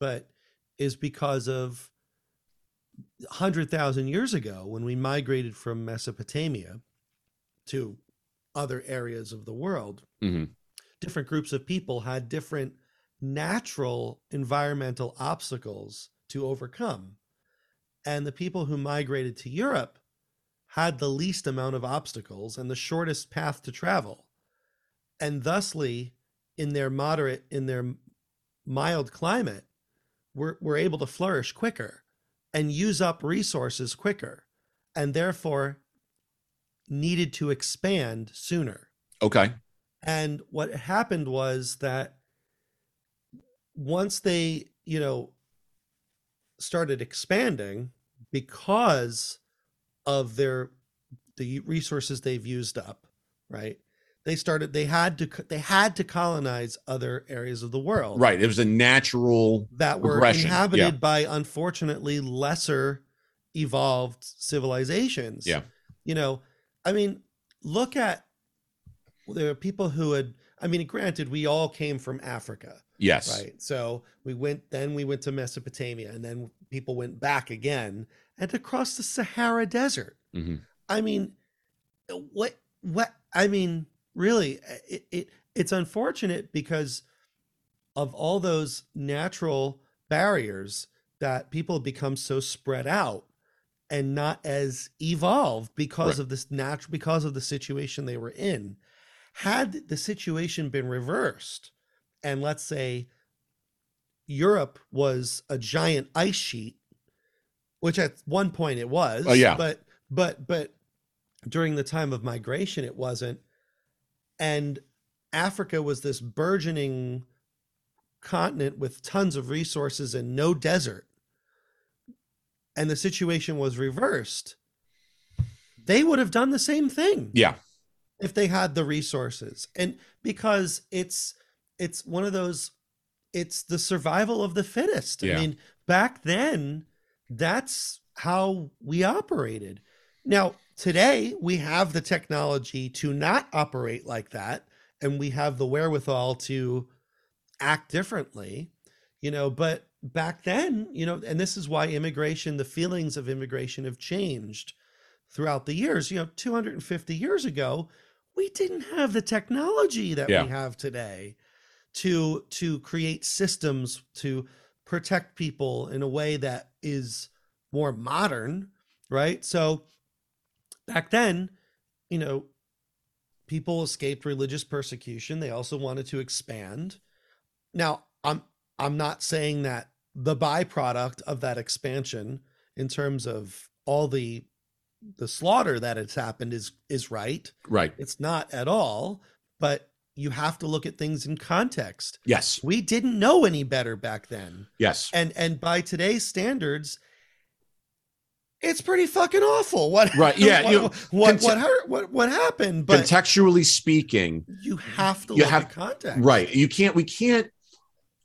but is because of 100,000 years ago when we migrated from Mesopotamia to other areas of the world, Mhm. different groups of people had different natural environmental obstacles to overcome. And the people who migrated to Europe had the least amount of obstacles and the shortest path to travel. And thusly, in their moderate, in their mild climate, were, were able to flourish quicker and use up resources quicker and therefore needed to expand sooner. Okay. And what happened was that once they, you know, started expanding because of their the resources they've used up, right? They started they had to they had to colonize other areas of the world Right. It was a natural that were Progression, yeah. inhabited by unfortunately lesser evolved civilizations. Yeah. You know, I mean, look at there are people who had I mean, granted, we all came from Africa, yes. right? So we went then we went to Mesopotamia and then people went back again and across the Sahara Desert. Mhm. I mean, what what I mean, really, eh, it, it it's unfortunate because of all those natural barriers that people become so spread out and not as evolved because Right. of this natural because of the situation they were in. Had the situation been reversed, and let's say Europe was a giant ice sheet, which at one point it was. Oh, yeah. But but but during the time of migration it wasn't. And Africa was this burgeoning continent with tons of resources and no desert. And the situation was reversed. They would have done the same thing Yeah. if they had the resources and because it's it's one of those it's the survival of the fittest Yeah. i mean back then that's how we operated now today we have the technology to not operate like that and we have the wherewithal to act differently you know but back then you know and this is why immigration the feelings of immigration have changed throughout the years you know 250 years ago we didn't have the technology that Yeah. we have today to to create systems to protect people in a way that is more modern right so back then you know people escaped religious persecution. They also wanted to expand. Now, I'm I'm not saying that the byproduct of that expansion in terms of all the the slaughter that has happened is is right. Right. It's not at all, but you have to look at things in context. Yes. We didn't know any better back then. Yes. And and by today's standards, it's pretty fucking awful. What Right, yeah, What you- what, conte- what hurt what what happened? But Contextually speaking, you have to You look have- at context. right. You can't we can't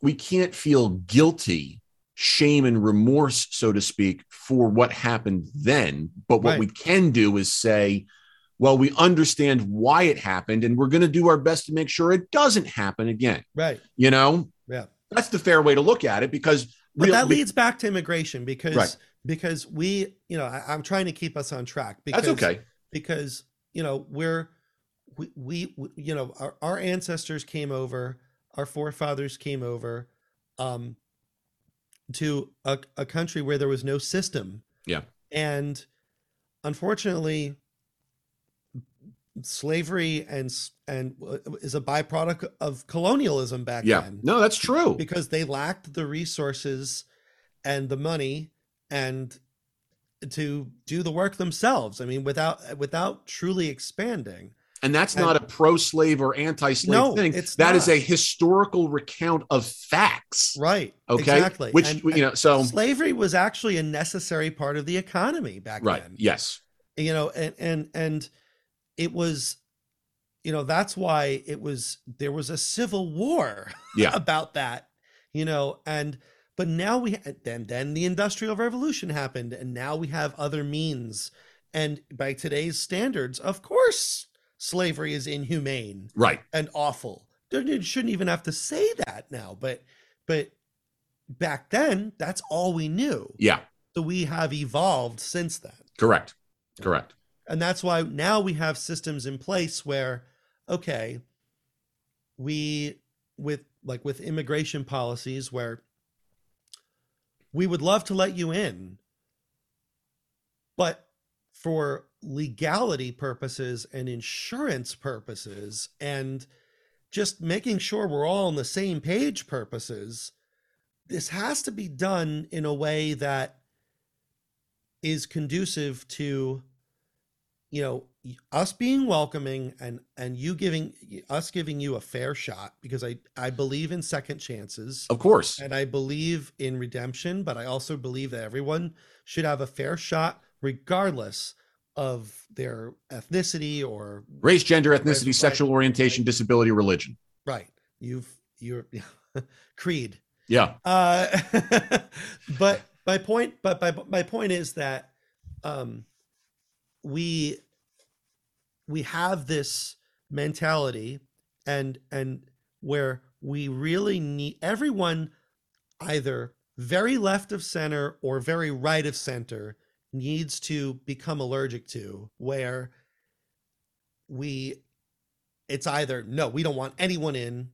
we can't feel guilty, shame and remorse, so to speak, for what happened then. But what Right. we can do is say, well, we understand why it happened, and we're going to do our best to make sure it doesn't happen again. Right. You know, Yeah. that's the fair way to look at it because But real- that leads back to immigration because Right. Because we, you know, I, I'm trying to keep us on track because that's okay. because you know we're we, we, we you know our, our ancestors came over our forefathers came over um to a, a country where there was no system Yeah. and unfortunately slavery and s- and uh, is a byproduct of colonialism back then. Yeah. then No, that's true. because they lacked the resources and the money and to do the work themselves i mean without without truly expanding And that's And- not a pro-slave or anti-slave No, thing. it's That is a historical recount of facts. right Okay. exactly Which And- you know, so slavery was actually a necessary part of the economy back right. then Yes. you know and and and it was you know that's why it was there was a civil war Yeah. about that you know and but now we then then the industrial revolution happened and now we have other means and by today's standards of course slavery is inhumane Right. and awful you shouldn't even have to say that now but but back then that's all we knew Yeah. so we have evolved since then Correct. Correct. and that's why now we have systems in place where okay we with like with immigration policies where we would love to let you in. But for legality purposes and insurance purposes and just making sure we're all on the same page purposes this has to be done in a way that is conducive to you know us being welcoming and and you giving us giving you a fair shot because i i believe in second chances Of course. and i believe in redemption but i also believe that everyone should have a fair shot regardless of their ethnicity or Race, gender, ethnicity, right, sexual orientation, disability, religion. right you've you're creed Yeah. uh but my point but my, my point is that um we we have this mentality and and where we really need everyone either very left of center or very right of center needs to become allergic to where we it's either no we don't want anyone in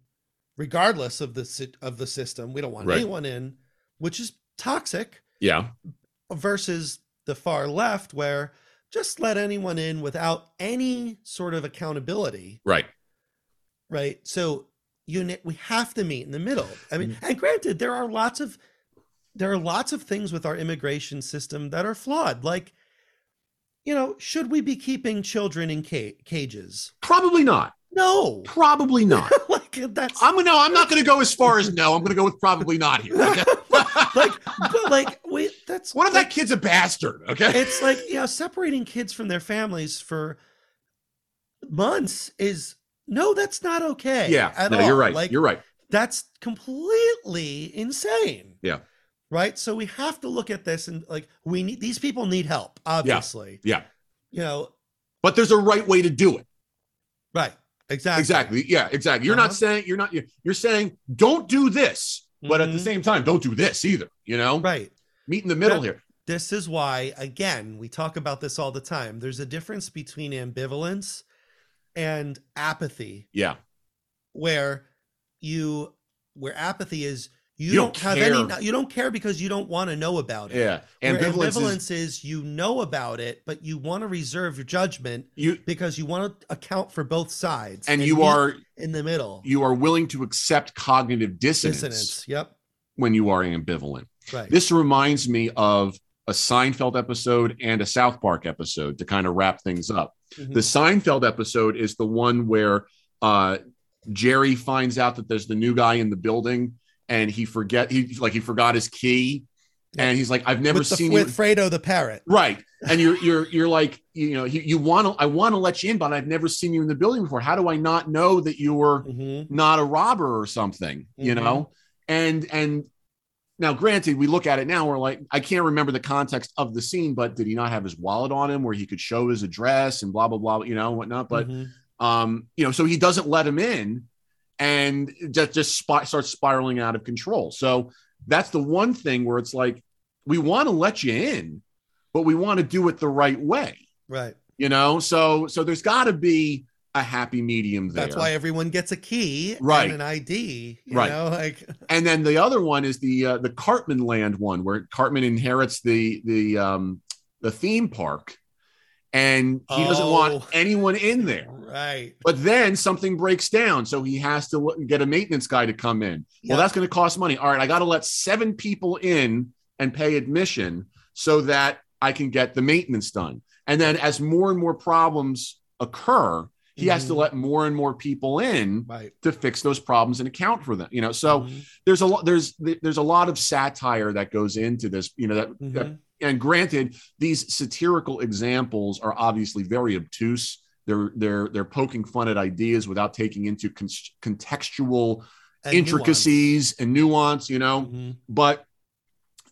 regardless of the of the system we don't want Right. anyone in which is toxic Yeah. versus the far left where just let anyone in without any sort of accountability Right. right so you we have to meet in the middle i mean mm. and granted there are lots of there are lots of things with our immigration system that are flawed like you know should we be keeping children in ca- cages Probably not. no Probably not. like that's I'm no, I'm not going to go as far as no. I'm going to go with probably not here. like but like wait that's what if like, that kid's a bastard? Okay. it's like you know separating kids from their families for months is no that's not okay yeah. at No, all. you're right. like you're right. that's completely insane Yeah. right so we have to look at this and like we need these people need help obviously Yeah. you know But there's a right way to do it. right exactly Exactly. Yeah, exactly. You're not Uh-huh. saying you're not you're saying don't do this, but at the Mhm. same time don't do this either, you know? right Meet in the middle That- here. this is why again we talk about this all the time there's a difference between ambivalence and apathy Yeah. where you where apathy is You, You don't, don't have care. any. You don't care because you don't want to know about it. Yeah, ambivalence, ambivalence is is, you know about it, but you want to reserve your judgment you, because you want to account for both sides, and you are in the middle. you are willing to accept cognitive dissonance, Dissonance. Yep. when you are ambivalent. Right. This reminds me of a Seinfeld episode and a South Park episode to kind of wrap things up. Mhm. The Seinfeld episode is the one where uh, Jerry finds out that there's the new guy in the building and he forget he like he forgot his key Yeah. and he's like I've never with, the, seen you with Fredo the parrot. right and you're you're you're like you know you, you want to I want to let you in but I've never seen you in the building before how do I not know that you were Mhm. not a robber or something you Mhm. know and and now granted we look at it now we're like i can't remember the context of the scene but did he not have his wallet on him where he could show his address and blah blah blah you know whatnot but Mhm. um you know so he doesn't let him in and just just starts spiraling out of control so that's the one thing where it's like we want to let you in but we want to do it the right way right. you know so so there's got to be a happy medium there That's why everyone gets a key Right. and an ID. You Right. know, like and then the other one is the uh, the Cartman Land one, where Cartman inherits the the um, the theme park, and he doesn't Oh. want anyone in there. right. But then something breaks down, so he has to get a maintenance guy to come in. Yeah. Well, that's going to cost money. All right, I got to let seven people in and pay admission so that I can get the maintenance done. And then as more and more problems occur, he has to Mhm. let more and more people in Right. to fix those problems and account for them. You know, so Mhm. there's a lot there's there's a lot of satire that goes into this you know that, that- Mhm. And granted these satirical examples are obviously very obtuse they're they're they're poking fun at ideas without taking into con- contextual And intricacies and nuance you know nuance. Mhm. but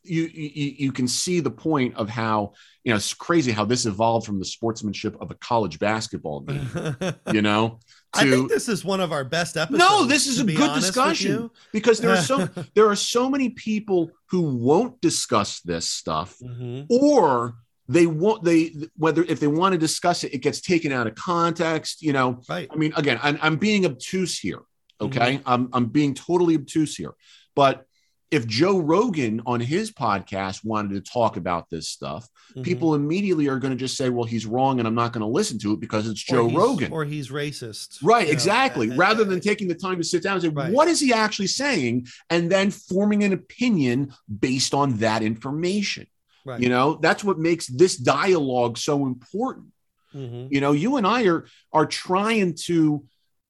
you, you you can see the point of how you know it's crazy how this evolved from the sportsmanship of a college basketball game you know I think this is one of our best episodes. no this is a good discussion because there are so there are so many people who won't discuss this stuff Mhm. or they won't they whether if they want to discuss it it gets taken out of context you know Right. i mean again i'm, I'm being obtuse here okay I'm, I'm being totally obtuse here but if joe rogan on his podcast wanted to talk about this stuff Mhm. people immediately are going to just say well he's wrong and i'm not going to listen to it because it's joe he's- rogan or he's racist. Right, you know, exactly. uh, Rather uh, than taking the time to sit down and say, Right. what is he actually saying? And then forming an opinion based on that information. right. You know, that's what makes this dialogue so important. Mhm. You know, you and I are are trying to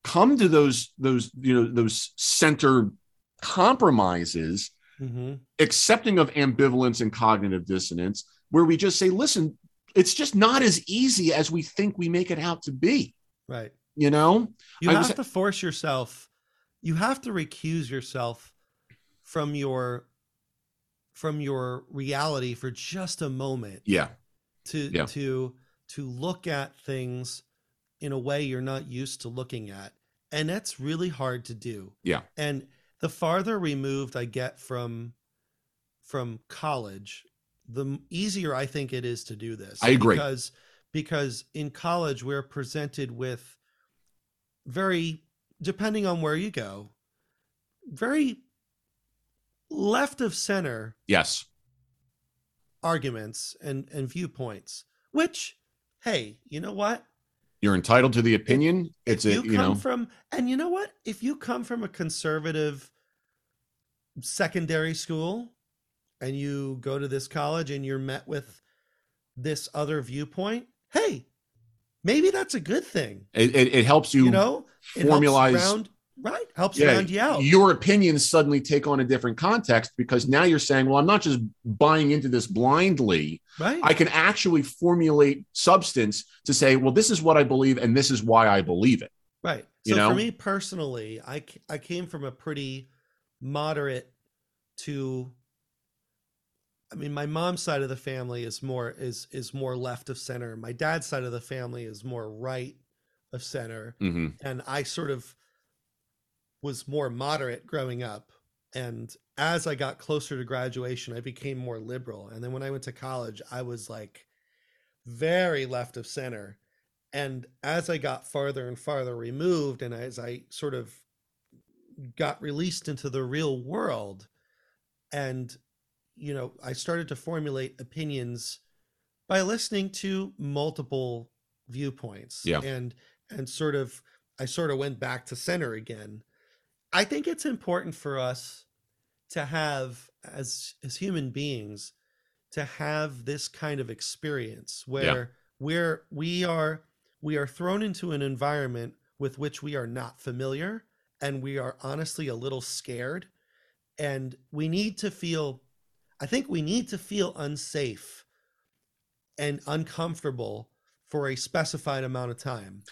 come to those those, you know, those center compromises, Mhm. accepting of ambivalence and cognitive dissonance, where we just say, listen, it's just not as easy as we think we make it out to be. Right. You know? You I have was- to force yourself. You have to recuse yourself from your from your reality for just a moment Yeah. to Yeah. to to look at things in a way you're not used to looking at and that's really hard to do Yeah. and the farther removed i get from from college the easier i think it is to do this I agree. because because in college we're presented with very depending on where you go very left of center Yes. arguments and and viewpoints which hey you know what You're entitled to the opinion. It's if a, you you, come know, from and you know what? If you come from a conservative secondary school and you go to this college and you're met with this other viewpoint hey maybe that's a good thing. It, it, it helps you, you, know formalize- round right helps yeah, round you out your opinions suddenly take on a different context because now you're saying, well, I'm not just buying into this blindly. right I can actually formulate substance to say, well, this is what I believe and this is why I believe it. Right. You So know? for me personally, I, I came from a pretty moderate to I mean my mom's side of the family is more is is more left of center. My dad's side of the family is more right of center hmm and I sort of was more moderate growing up. And as I got closer to graduation I became more liberal. And then when I went to college I was like very left of center. And as I got farther and farther removed and as I sort of got released into the real world and you know i started to formulate opinions by listening to multiple viewpoints. Yeah. and and sort of i sort of went back to center again i think it's important for us to have as as human beings to have this kind of experience where where we are we are thrown into an environment with which we are not familiar and we are honestly a little scared. And we need to feel i think we need to feel unsafe and uncomfortable for a specified amount of time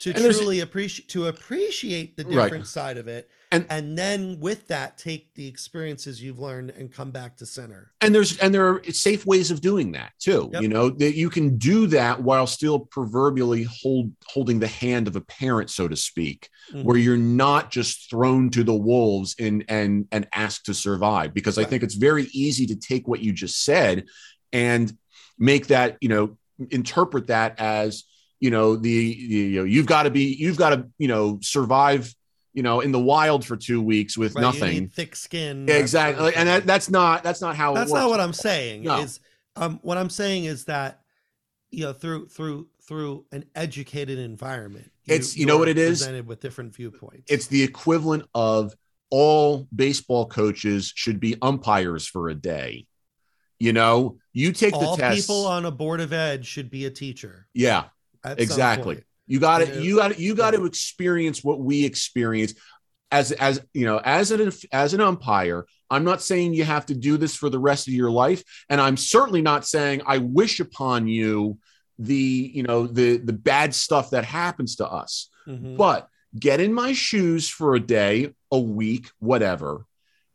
to And truly appreciate to appreciate the Right. different side of it And- and then with that take the experiences you've learned and come back to center and there's and there are safe ways of doing that too Yep. you know that you can do that while still proverbially hold holding the hand of a parent so to speak mm-hmm. where you're not just thrown to the wolves and and and asked to survive because i think it's very easy to take what you just said and make that you know interpret that as you know the you know you've got to be you've got to you know survive you know in the wild for two weeks with Right, you nothing thick skin Yeah, exactly and that, that's not that's not how that's it works not what i'm saying No. is um what i'm saying is that you know through through through an educated environment It's- you know what it is? presented with different viewpoints it's the equivalent of all baseball coaches should be umpires for a day. You know, you take all the test. people on a board of ed should be a teacher yeah, at exactly. You got to you got to you got to experience what we experience as as you know as an as an umpire. I'm not saying you have to do this for the rest of your life, and I'm certainly not saying I wish upon you the you know the the bad stuff that happens to us. Mhm. but get in my shoes for a day, a week, whatever,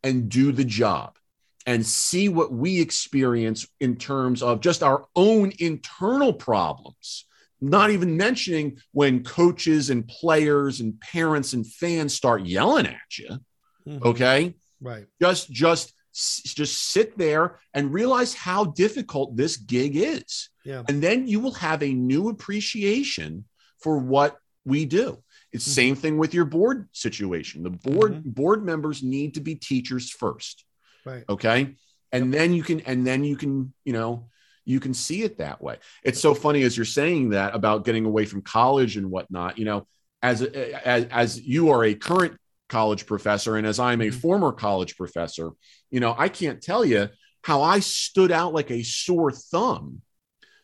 and do the job and see what we experience in terms of just our own internal problems. Not even mentioning when coaches and players and parents and fans start yelling at you. Mhm. Okay. right Just, just, just sit there and realize how difficult this gig is yeah and then you will have a new appreciation for what we do it's Mhm. same thing with your board situation the board Mhm. board members need to be teachers first right okay and then you can and then you can you know you can see it that way. It's so funny as you're saying that about getting away from college and whatnot you know as as, as you are a current college professor and as i'm a Mhm. former college professor you know i can't tell you how i stood out like a sore thumb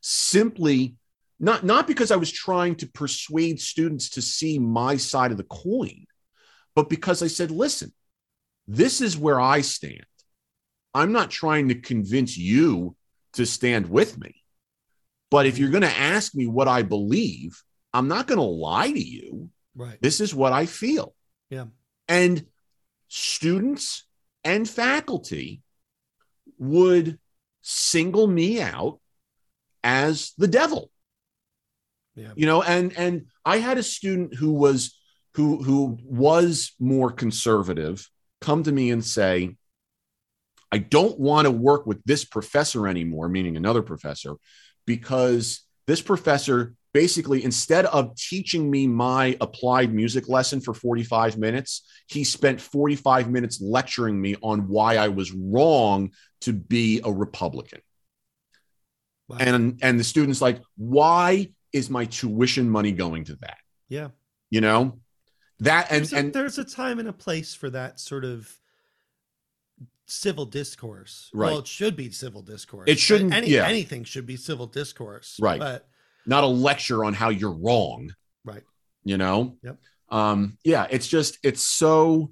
simply not not because i was trying to persuade students to see my side of the coin but because i said listen this is where i stand. I'm not trying to convince you to stand with me. But if you're going to ask me what i believe i'm not going to lie to you. Right. This is what i feel. Yeah. and students and faculty would single me out as the devil. Yeah. You know and and i had a student who was who who was more conservative come to me and say i don't want to work with this professor anymore meaning another professor because this professor basically instead of teaching me my applied music lesson for 45 minutes he spent 45 minutes lecturing me on why i was wrong to be a republican. Wow. and and the students like why is my tuition money going to that? Yeah. You know? That and there's, a, and there's a time and a place for that sort of civil discourse. Right. Well, it should be civil discourse. It shouldn't- Any, yeah. Anything should be civil discourse. Right. But not a lecture on how you're wrong right. you know Yep. um yeah it's just it's so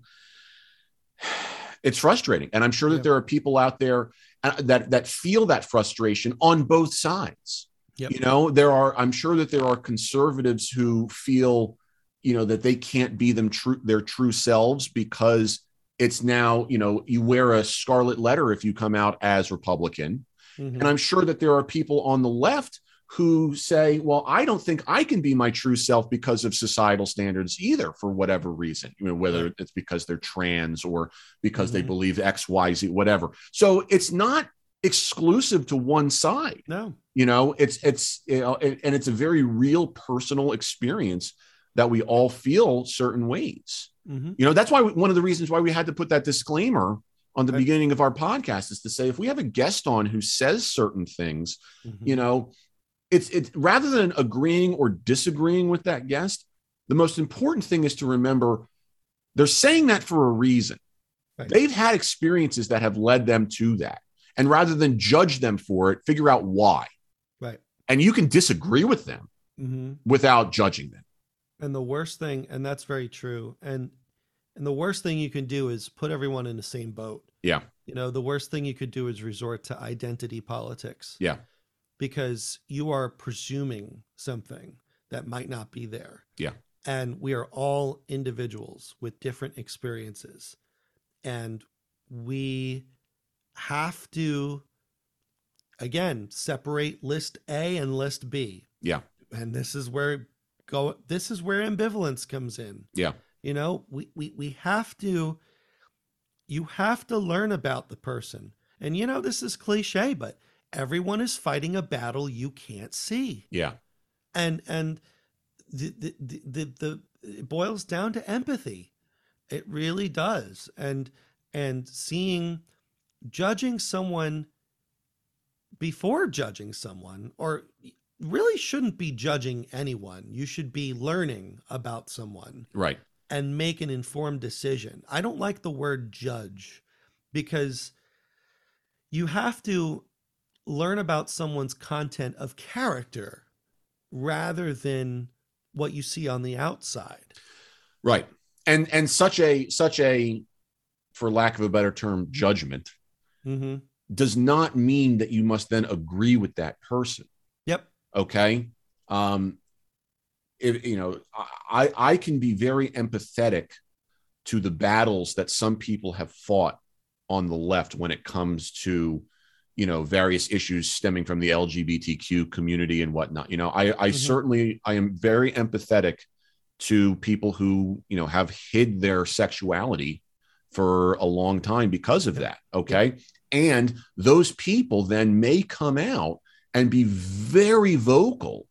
it's frustrating and i'm sure that Yeah. there are people out there uh, that that feel that frustration on both sides Yep. you know there are i'm sure that there are conservatives who feel you know that they can't be them true their true selves because it's now you know you wear a scarlet letter if you come out as republican Mhm. and I'm sure that there are people on the left who say, well, I don't think I can be my true self because of societal standards either, for whatever reason, you know, whether it's because they're trans or because they Mhm. believe X, Y, Z, whatever. So it's not exclusive to one side. No. You know, it's, it's, you know, and it's a very real personal experience that we all feel certain ways. Mhm. You know, that's why we, one of the reasons why we had to put that disclaimer on the beginning of our podcast is to say if we have a guest on who says certain things, Mhm. you know, it's it's rather than agreeing or disagreeing with that guest, the most important thing is to remember they're saying that for a reason. Right. They've had experiences that have led them to that. And rather than judge them for it, figure out why. Right. And you can disagree with them Mhm. without judging them. And the worst thing, and that's very true. And and the worst thing you can do is put everyone in the same boat. Yeah. You know, the worst thing you could do is resort to identity politics. Yeah. Because you are presuming something that might not be there. Yeah. And we are all individuals with different experiences. And we have to again separate list A and list B. Yeah. And this is where go this is where ambivalence comes in. Yeah. You know, we we we have to you have to learn about the person. And you know, this is cliche, but everyone is fighting a battle you can't see. Yeah. And and the the the, the, the it boils down to empathy. It really does. And and seeing judging someone before judging someone or really shouldn't be judging anyone. You should be learning about someone Right. and make an informed decision. I don't like the word judge because you have to learn about someone's content of character rather than what you see on the outside. Right. And and such a such a for lack of a better term judgment Mm-hmm. does not mean that you must then agree with that person. Okay? Um if you know i i can be very empathetic to the battles that some people have fought on the left when it comes to you know various issues stemming from the lgbtq community and whatnot you know? I i Mhm. certainly i am very empathetic to people who you know have hid their sexuality for a long time because of that okay? And those people then may come out and be very vocal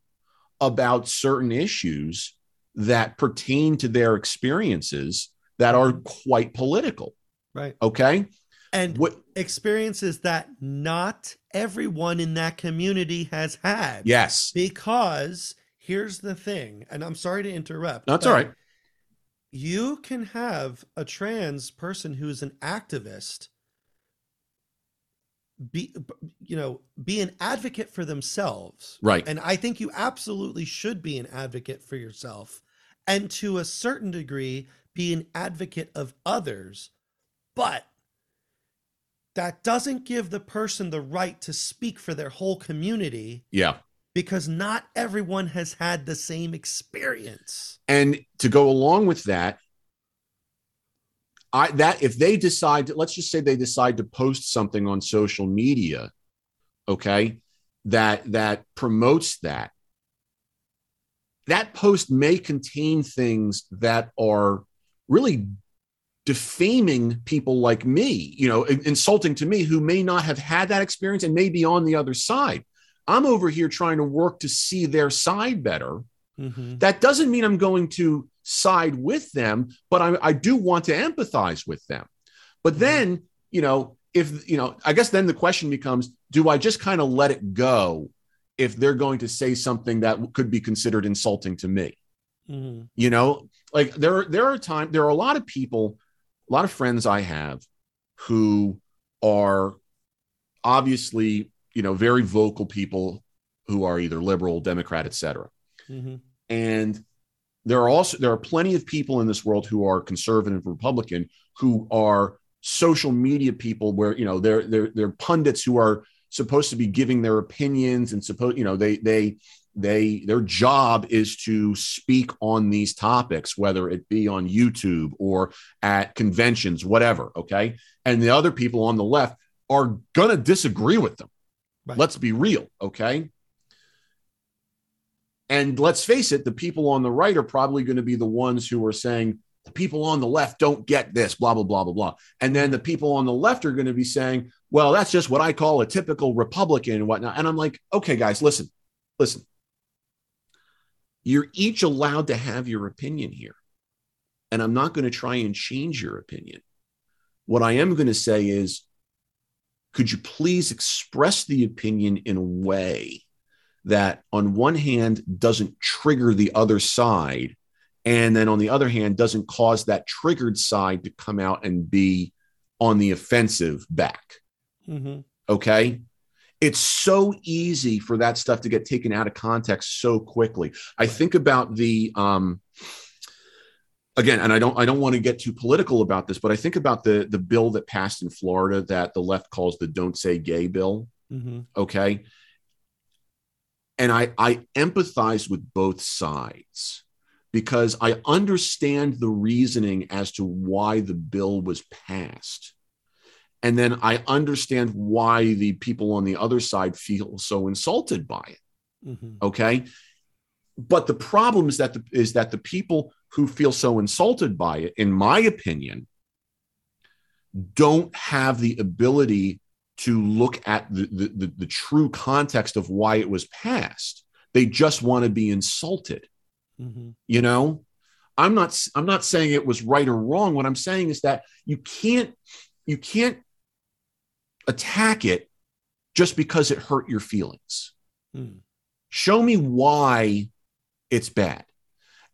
about certain issues that pertain to their experiences that are quite political. Right. Okay. And What? experiences that not everyone in that community has had. Yes. Because here's the thing, and I'm sorry to interrupt. That's all right. You can have a trans person who's an activist be you know be an advocate for themselves Right. and i think you absolutely should be an advocate for yourself and to a certain degree be an advocate of others but that doesn't give the person the right to speak for their whole community Yeah. because not everyone has had the same experience And to go along with that, I that if they decide, to, let's just say they decide to post something on social media, okay, that that promotes that. That post may contain things that are really defaming people like me, you know, insulting to me who may not have had that experience and may be on the other side. I'm over here trying to work to see their side better. Mhm. That doesn't mean I'm going to side with them, but I, I do want to empathize with them. But then, you know, if, you know, I guess then the question becomes do I just kind of let it go if they're going to say something that could be considered insulting to me? Mhm. You know, like there, there are times, there are a lot of people, a lot of friends I have who are obviously, you know, very vocal people who are either liberal, Democrat, et cetera Mhm. and there are also there are plenty of people in this world who are conservative republican who are social media people where you know they're they're they're pundits who are supposed to be giving their opinions and suppose you know they they they their job is to speak on these topics whether it be on youtube or at conventions whatever okay and the other people on the left are gonna disagree with them Right. let's be real okay and let's face it, the people on the right are probably going to be the ones who are saying, the people on the left don't get this, blah, blah, blah, blah, blah. And then the people on the left are going to be saying, well, that's just what I call a typical Republican and whatnot. And I'm like, okay, guys, listen, listen. You're each allowed to have your opinion here. And I'm not going to try and change your opinion. What I am going to say is, could you please express the opinion in a way that, on one hand, doesn't trigger the other side, and then on the other hand, doesn't cause that triggered side to come out and be on the offensive back? Mm-hmm. Okay. It's so easy for that stuff to get taken out of context so quickly. I think about the, um, again and i don't i don't want to get too political about this but i think about the the bill that passed in florida that the left calls the don't say gay bill Mm-hmm. okay and i i empathize with both sides because i understand the reasoning as to why the bill was passed. And then i understand why the people on the other side feel so insulted by it. Mm-hmm. okay? But the problem is that the, is that the people who feel so insulted by it in my opinion don't have the ability to look at the, the, the, the true context of why it was passed. They just want to be insulted. Mm-hmm. you know? I'm not i'm not saying it was right or wrong. What i'm saying is that you can't you can't attack it just because it hurt your feelings. Mm. show me why it's bad.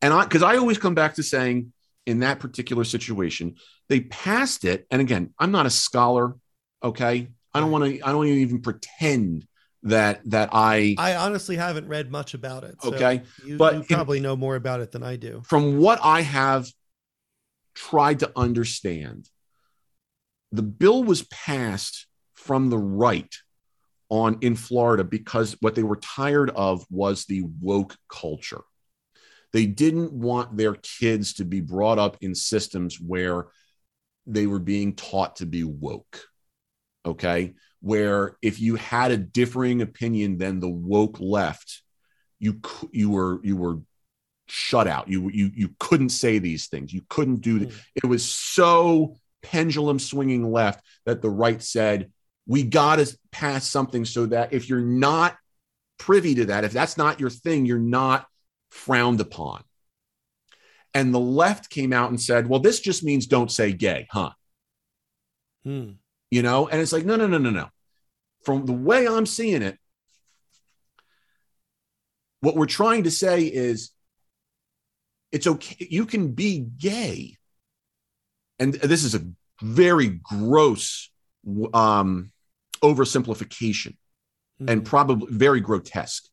And i because i always come back to saying in that particular situation they passed it. And again i'm not a scholar okay i don't want to i don't even pretend that that i I honestly haven't read much about it. so Okay, you, but you probably know more about it than I do. from what I have tried to understand, the bill was passed from the right on in Florida because what they were tired of was the woke culture. They didn't want their kids to be brought up in systems where they were being taught to be woke. Okay. Where if you had a differing opinion than the woke left, you you were you were shut out. You you you couldn't say these things. You couldn't do. Mm. It was so pendulum swinging left that the right said we got to pass something so that if you're not privy to that, if that's not your thing, you're not frowned upon. And the left came out and said, well, this just means don't say gay, huh? Hmm. You know, and it's like, no, no, no, no, no. From the way I'm seeing it, what we're trying to say is it's okay. You can be gay. And this is a very gross um, oversimplification and probably very grotesque.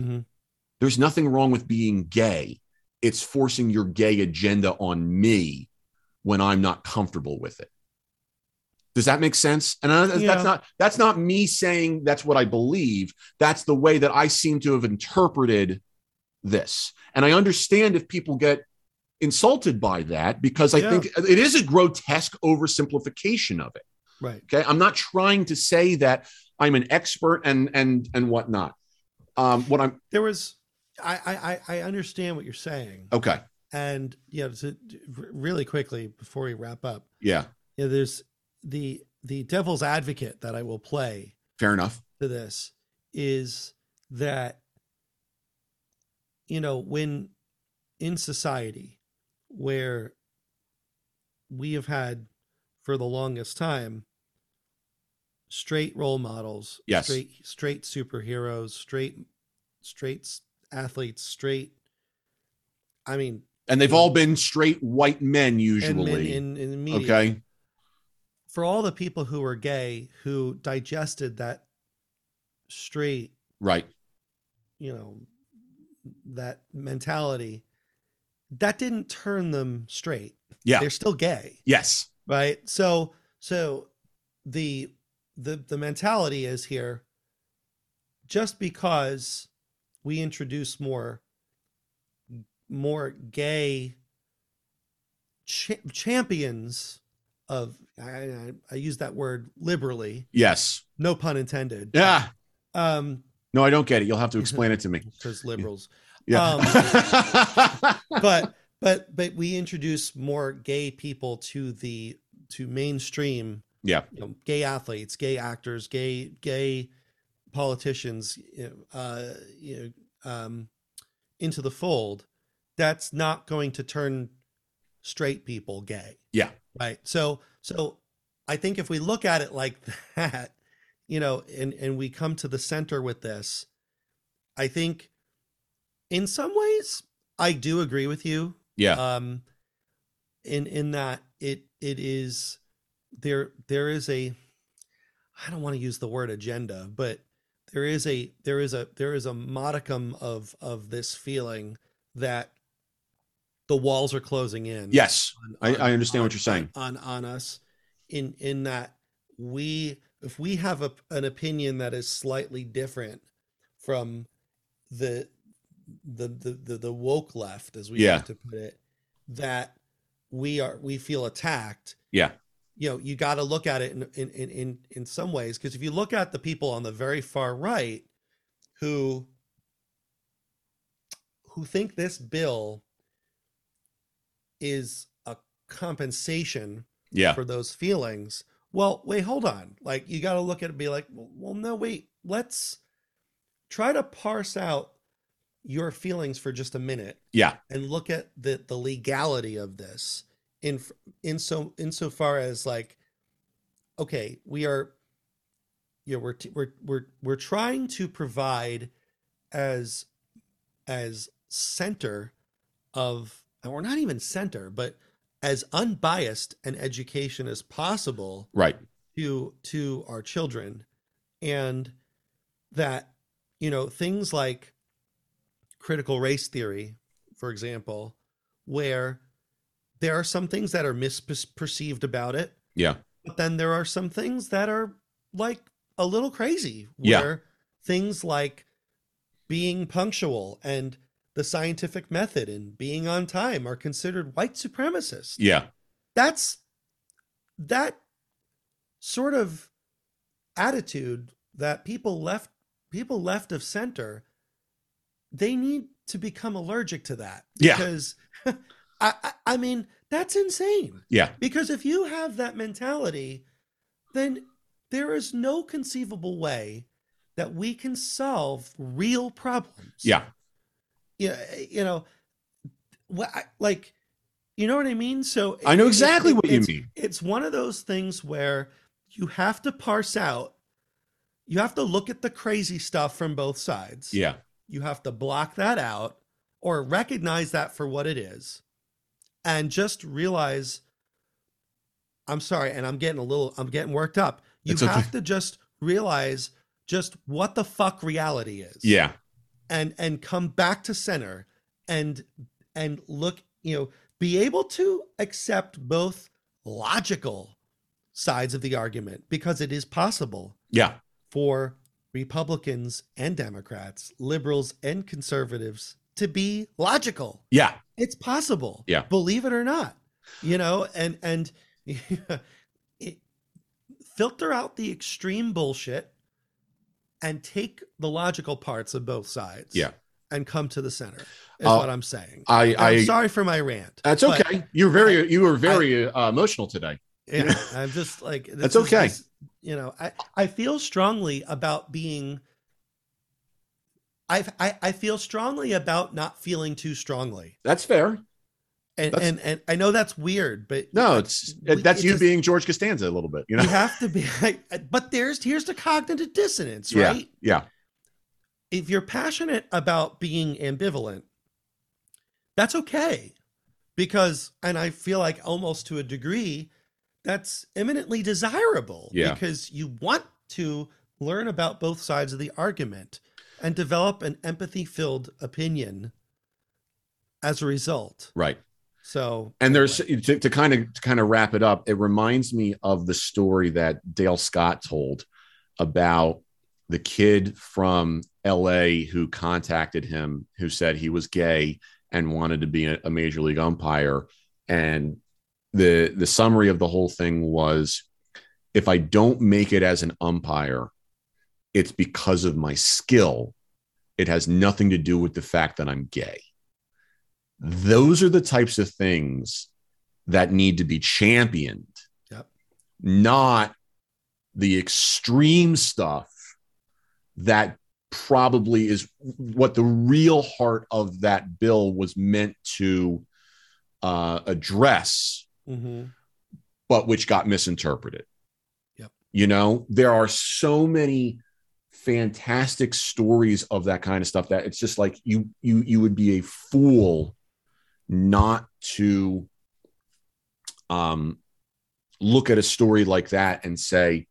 Mm-hmm. There's nothing wrong with being gay. It's forcing your gay agenda on me when I'm not comfortable with it. Does that make sense? And I, Yeah. that's not that's not me saying that's what I believe. That's the way that I seem to have interpreted this. And I understand if people get insulted by that because I Yeah. think it is a grotesque oversimplification of it. right. Okay, I'm not trying to say that I'm an expert and and and whatnot. Um, what I'm There was, I, I, I- understand what you're saying. okay, And, you know, to, really quickly before we wrap up, yeah, you know, there's the, the devil's advocate that I will play fair enough. to this is that you know when in society where we have had for the longest time straight role models Yes. straight straight superheroes straight straight athletes straight i mean And they've all been straight white men and men usually. in in the media okay, for all the people who were gay who digested that straight right, you know that mentality that didn't turn them straight. Yeah, they're still gay. Yes, right? So so the the the mentality is here just because we introduce more more gay cha- champions of I, I, use that word liberally. Yes, no pun intended. Yeah. um No, I don't get it. You'll have to explain it to me. because liberals. Yeah, but but but we introduce more gay people to the to mainstream yeah, you know gay athletes gay actors gay gay politicians you know, uh you know um into the fold. That's not going to turn straight people gay Yeah. right so so I think if we look at it like that, you know, and and we come to the center with this, I think in some ways I do agree with you. Yeah. Um in in that it it is there there is a I don't want to use the word agenda, but there is a there is a there is a modicum of of this feeling that the walls are closing in. yes. on- I, I understand on- what you're saying. on on us in in that we if we have a, an opinion that is slightly different from the the the the, the woke left as we Yeah. like to put it that we are we feel attacked Yeah. you know you got to look at it in in in in, in some ways because if you look at the people on the very far right who who think this bill is a compensation Yeah. for those feelings well wait hold on like you got to look at it and be like well, well no wait let's try to parse out your feelings for just a minute Yeah. and look at the the legality of this in in so insofar as like okay we are you know we're t- we're we're we're trying to provide as as center of and we're not even center but as unbiased an education as possible Right. to to our children and that you know things like critical race theory for example where there are some things that are misperceived about it Yeah. but then there are some things that are like a little crazy Yeah. where things like being punctual and the scientific method and being on time are considered white supremacists. Yeah. that's that sort of attitude that people left people left of center they need to become allergic to that Yeah. because I, I i mean that's insane Yeah. because if you have that mentality then there is no conceivable way that we can solve real problems Yeah. Yeah, you know, what I, like, you know what I mean. So I know exactly it- what you mean. It's one of those things where you have to parse out. You have to look at the crazy stuff from both sides. Yeah. You have to block that out or recognize that for what it is, and just realize. I'm sorry, and I'm getting a little. I'm getting worked up. You It's okay. have to just realize just what the fuck reality is Yeah. And and come back to center and and look you know be able to accept both logical sides of the argument because it is possible Yeah. for republicans and democrats liberals and conservatives to be logical Yeah. it's possible Yeah. believe it or not you know and and it, filter out the extreme bullshit and take the logical parts of both sides Yeah. and come to the center is Uh, what i'm saying I. I. i'm sorry for my rant That's okay. You're very. You were very uh, emotional today. yeah i'm just like That's okay. this- you know i i feel strongly about being I've, I, I feel strongly about not feeling too strongly That's fair. And and and i know that's weird but No, it's We- that's it you just- being George Costanza a little bit. You know. you have to be uh, but there's here's the cognitive dissonance Yeah. right Yeah. if you're passionate about being ambivalent that's okay because and i feel like almost to a degree that's eminently desirable Yeah. because you want to learn about both sides of the argument and develop an empathy filled opinion as a result Right. So And there's to, to kind of to kind of wrap it up. It reminds me of the story that Dale Scott told about the kid from L.A. who contacted him, who said he was gay and wanted to be a, a major league umpire. And the the summary of the whole thing was, if I don't make it as an umpire, it's because of my skill. It has nothing to do with the fact that I'm gay those are the types of things that need to be championed Yep. not the extreme stuff that probably is what the real heart of that bill was meant to uh, address mhm. but which got misinterpreted You know, there are so many fantastic stories of that kind of stuff that it's just like you you you would be a fool not to um look at a story like that and say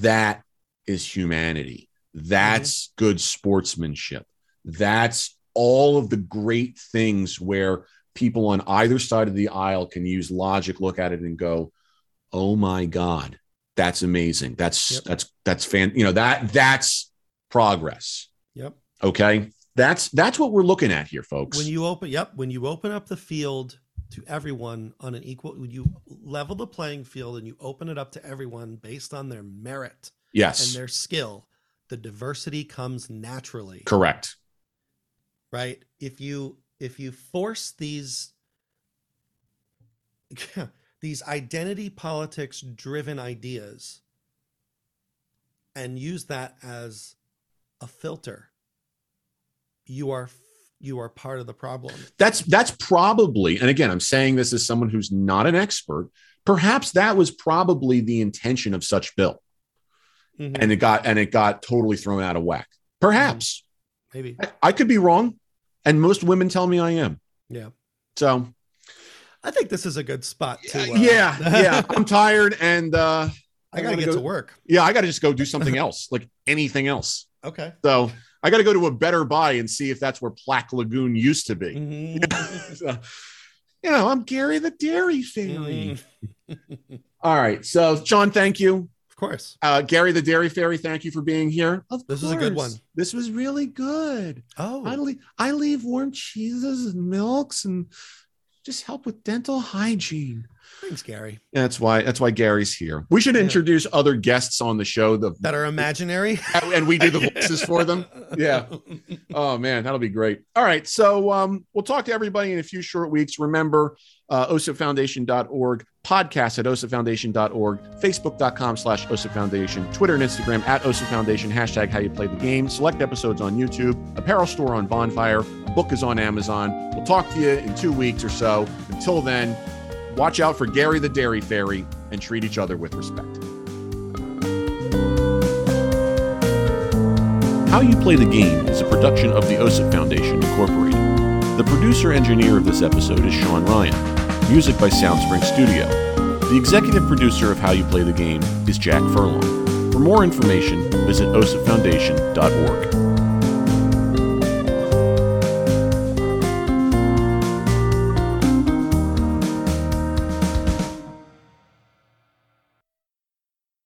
that is humanity. That's mm-hmm. good sportsmanship. That's all of the great things where people on either side of the aisle can use logic look at it and go oh my god that's amazing. That's yep. that's that's fan you know that that's progress. Yep. Okay that's that's what we're looking at here folks. When you open yep when you open up the field to everyone on an equal when you level the playing field and you open it up to everyone based on their merit yes. and their skill the diversity comes naturally. Correct. Right? If you if you force these these identity politics driven ideas and use that as a filter you are you are part of the problem that's that's probably and again i'm saying this as someone who's not an expert perhaps that was probably the intention of such bill mm-hmm. and it got and it got totally thrown out of whack perhaps mm-hmm. maybe I, I could be wrong and most women tell me i am yeah so I think this is a good spot to. Uh, yeah, yeah. I'm tired and uh, I gotta get go, to work. Yeah, I gotta just go do something else, like anything else. Okay. So I gotta go to a better buy and see if that's where Plaque Lagoon used to be. Mm-hmm. so, you know, I'm Gary the Dairy Fairy. Mm-hmm. All right. So, John, thank you. Of course. Uh, Gary the Dairy Fairy, thank you for being here. Of this course. is a good one. This was really good. Oh, I leave, I leave warm cheeses and milks and just help with dental hygiene. Thanks, Gary. That's why that's why Gary's here. We should introduce yeah. other guests on the show the, that are imaginary, and we do the voices for them. Yeah. Oh man, that'll be great. All right, so um, we'll talk to everybody in a few short weeks. Remember, uh, osipfoundation.org, podcast at osipfoundation.org, facebook.com slash osipfoundation, Twitter and Instagram at osipfoundation, hashtag how you play the game, select episodes on YouTube, apparel store on Bonfire, book is on Amazon. We'll talk to you in two weeks or so. Until then, watch out for Gary the Dairy Fairy and treat each other with respect. How You Play the Game is a production of the OSIP Foundation, Incorporated. The producer engineer of this episode is Sean Ryan. Music by Soundspring Studio. The executive producer of How You Play the Game is Jack Furlong. For more information, visit osipfoundation.org.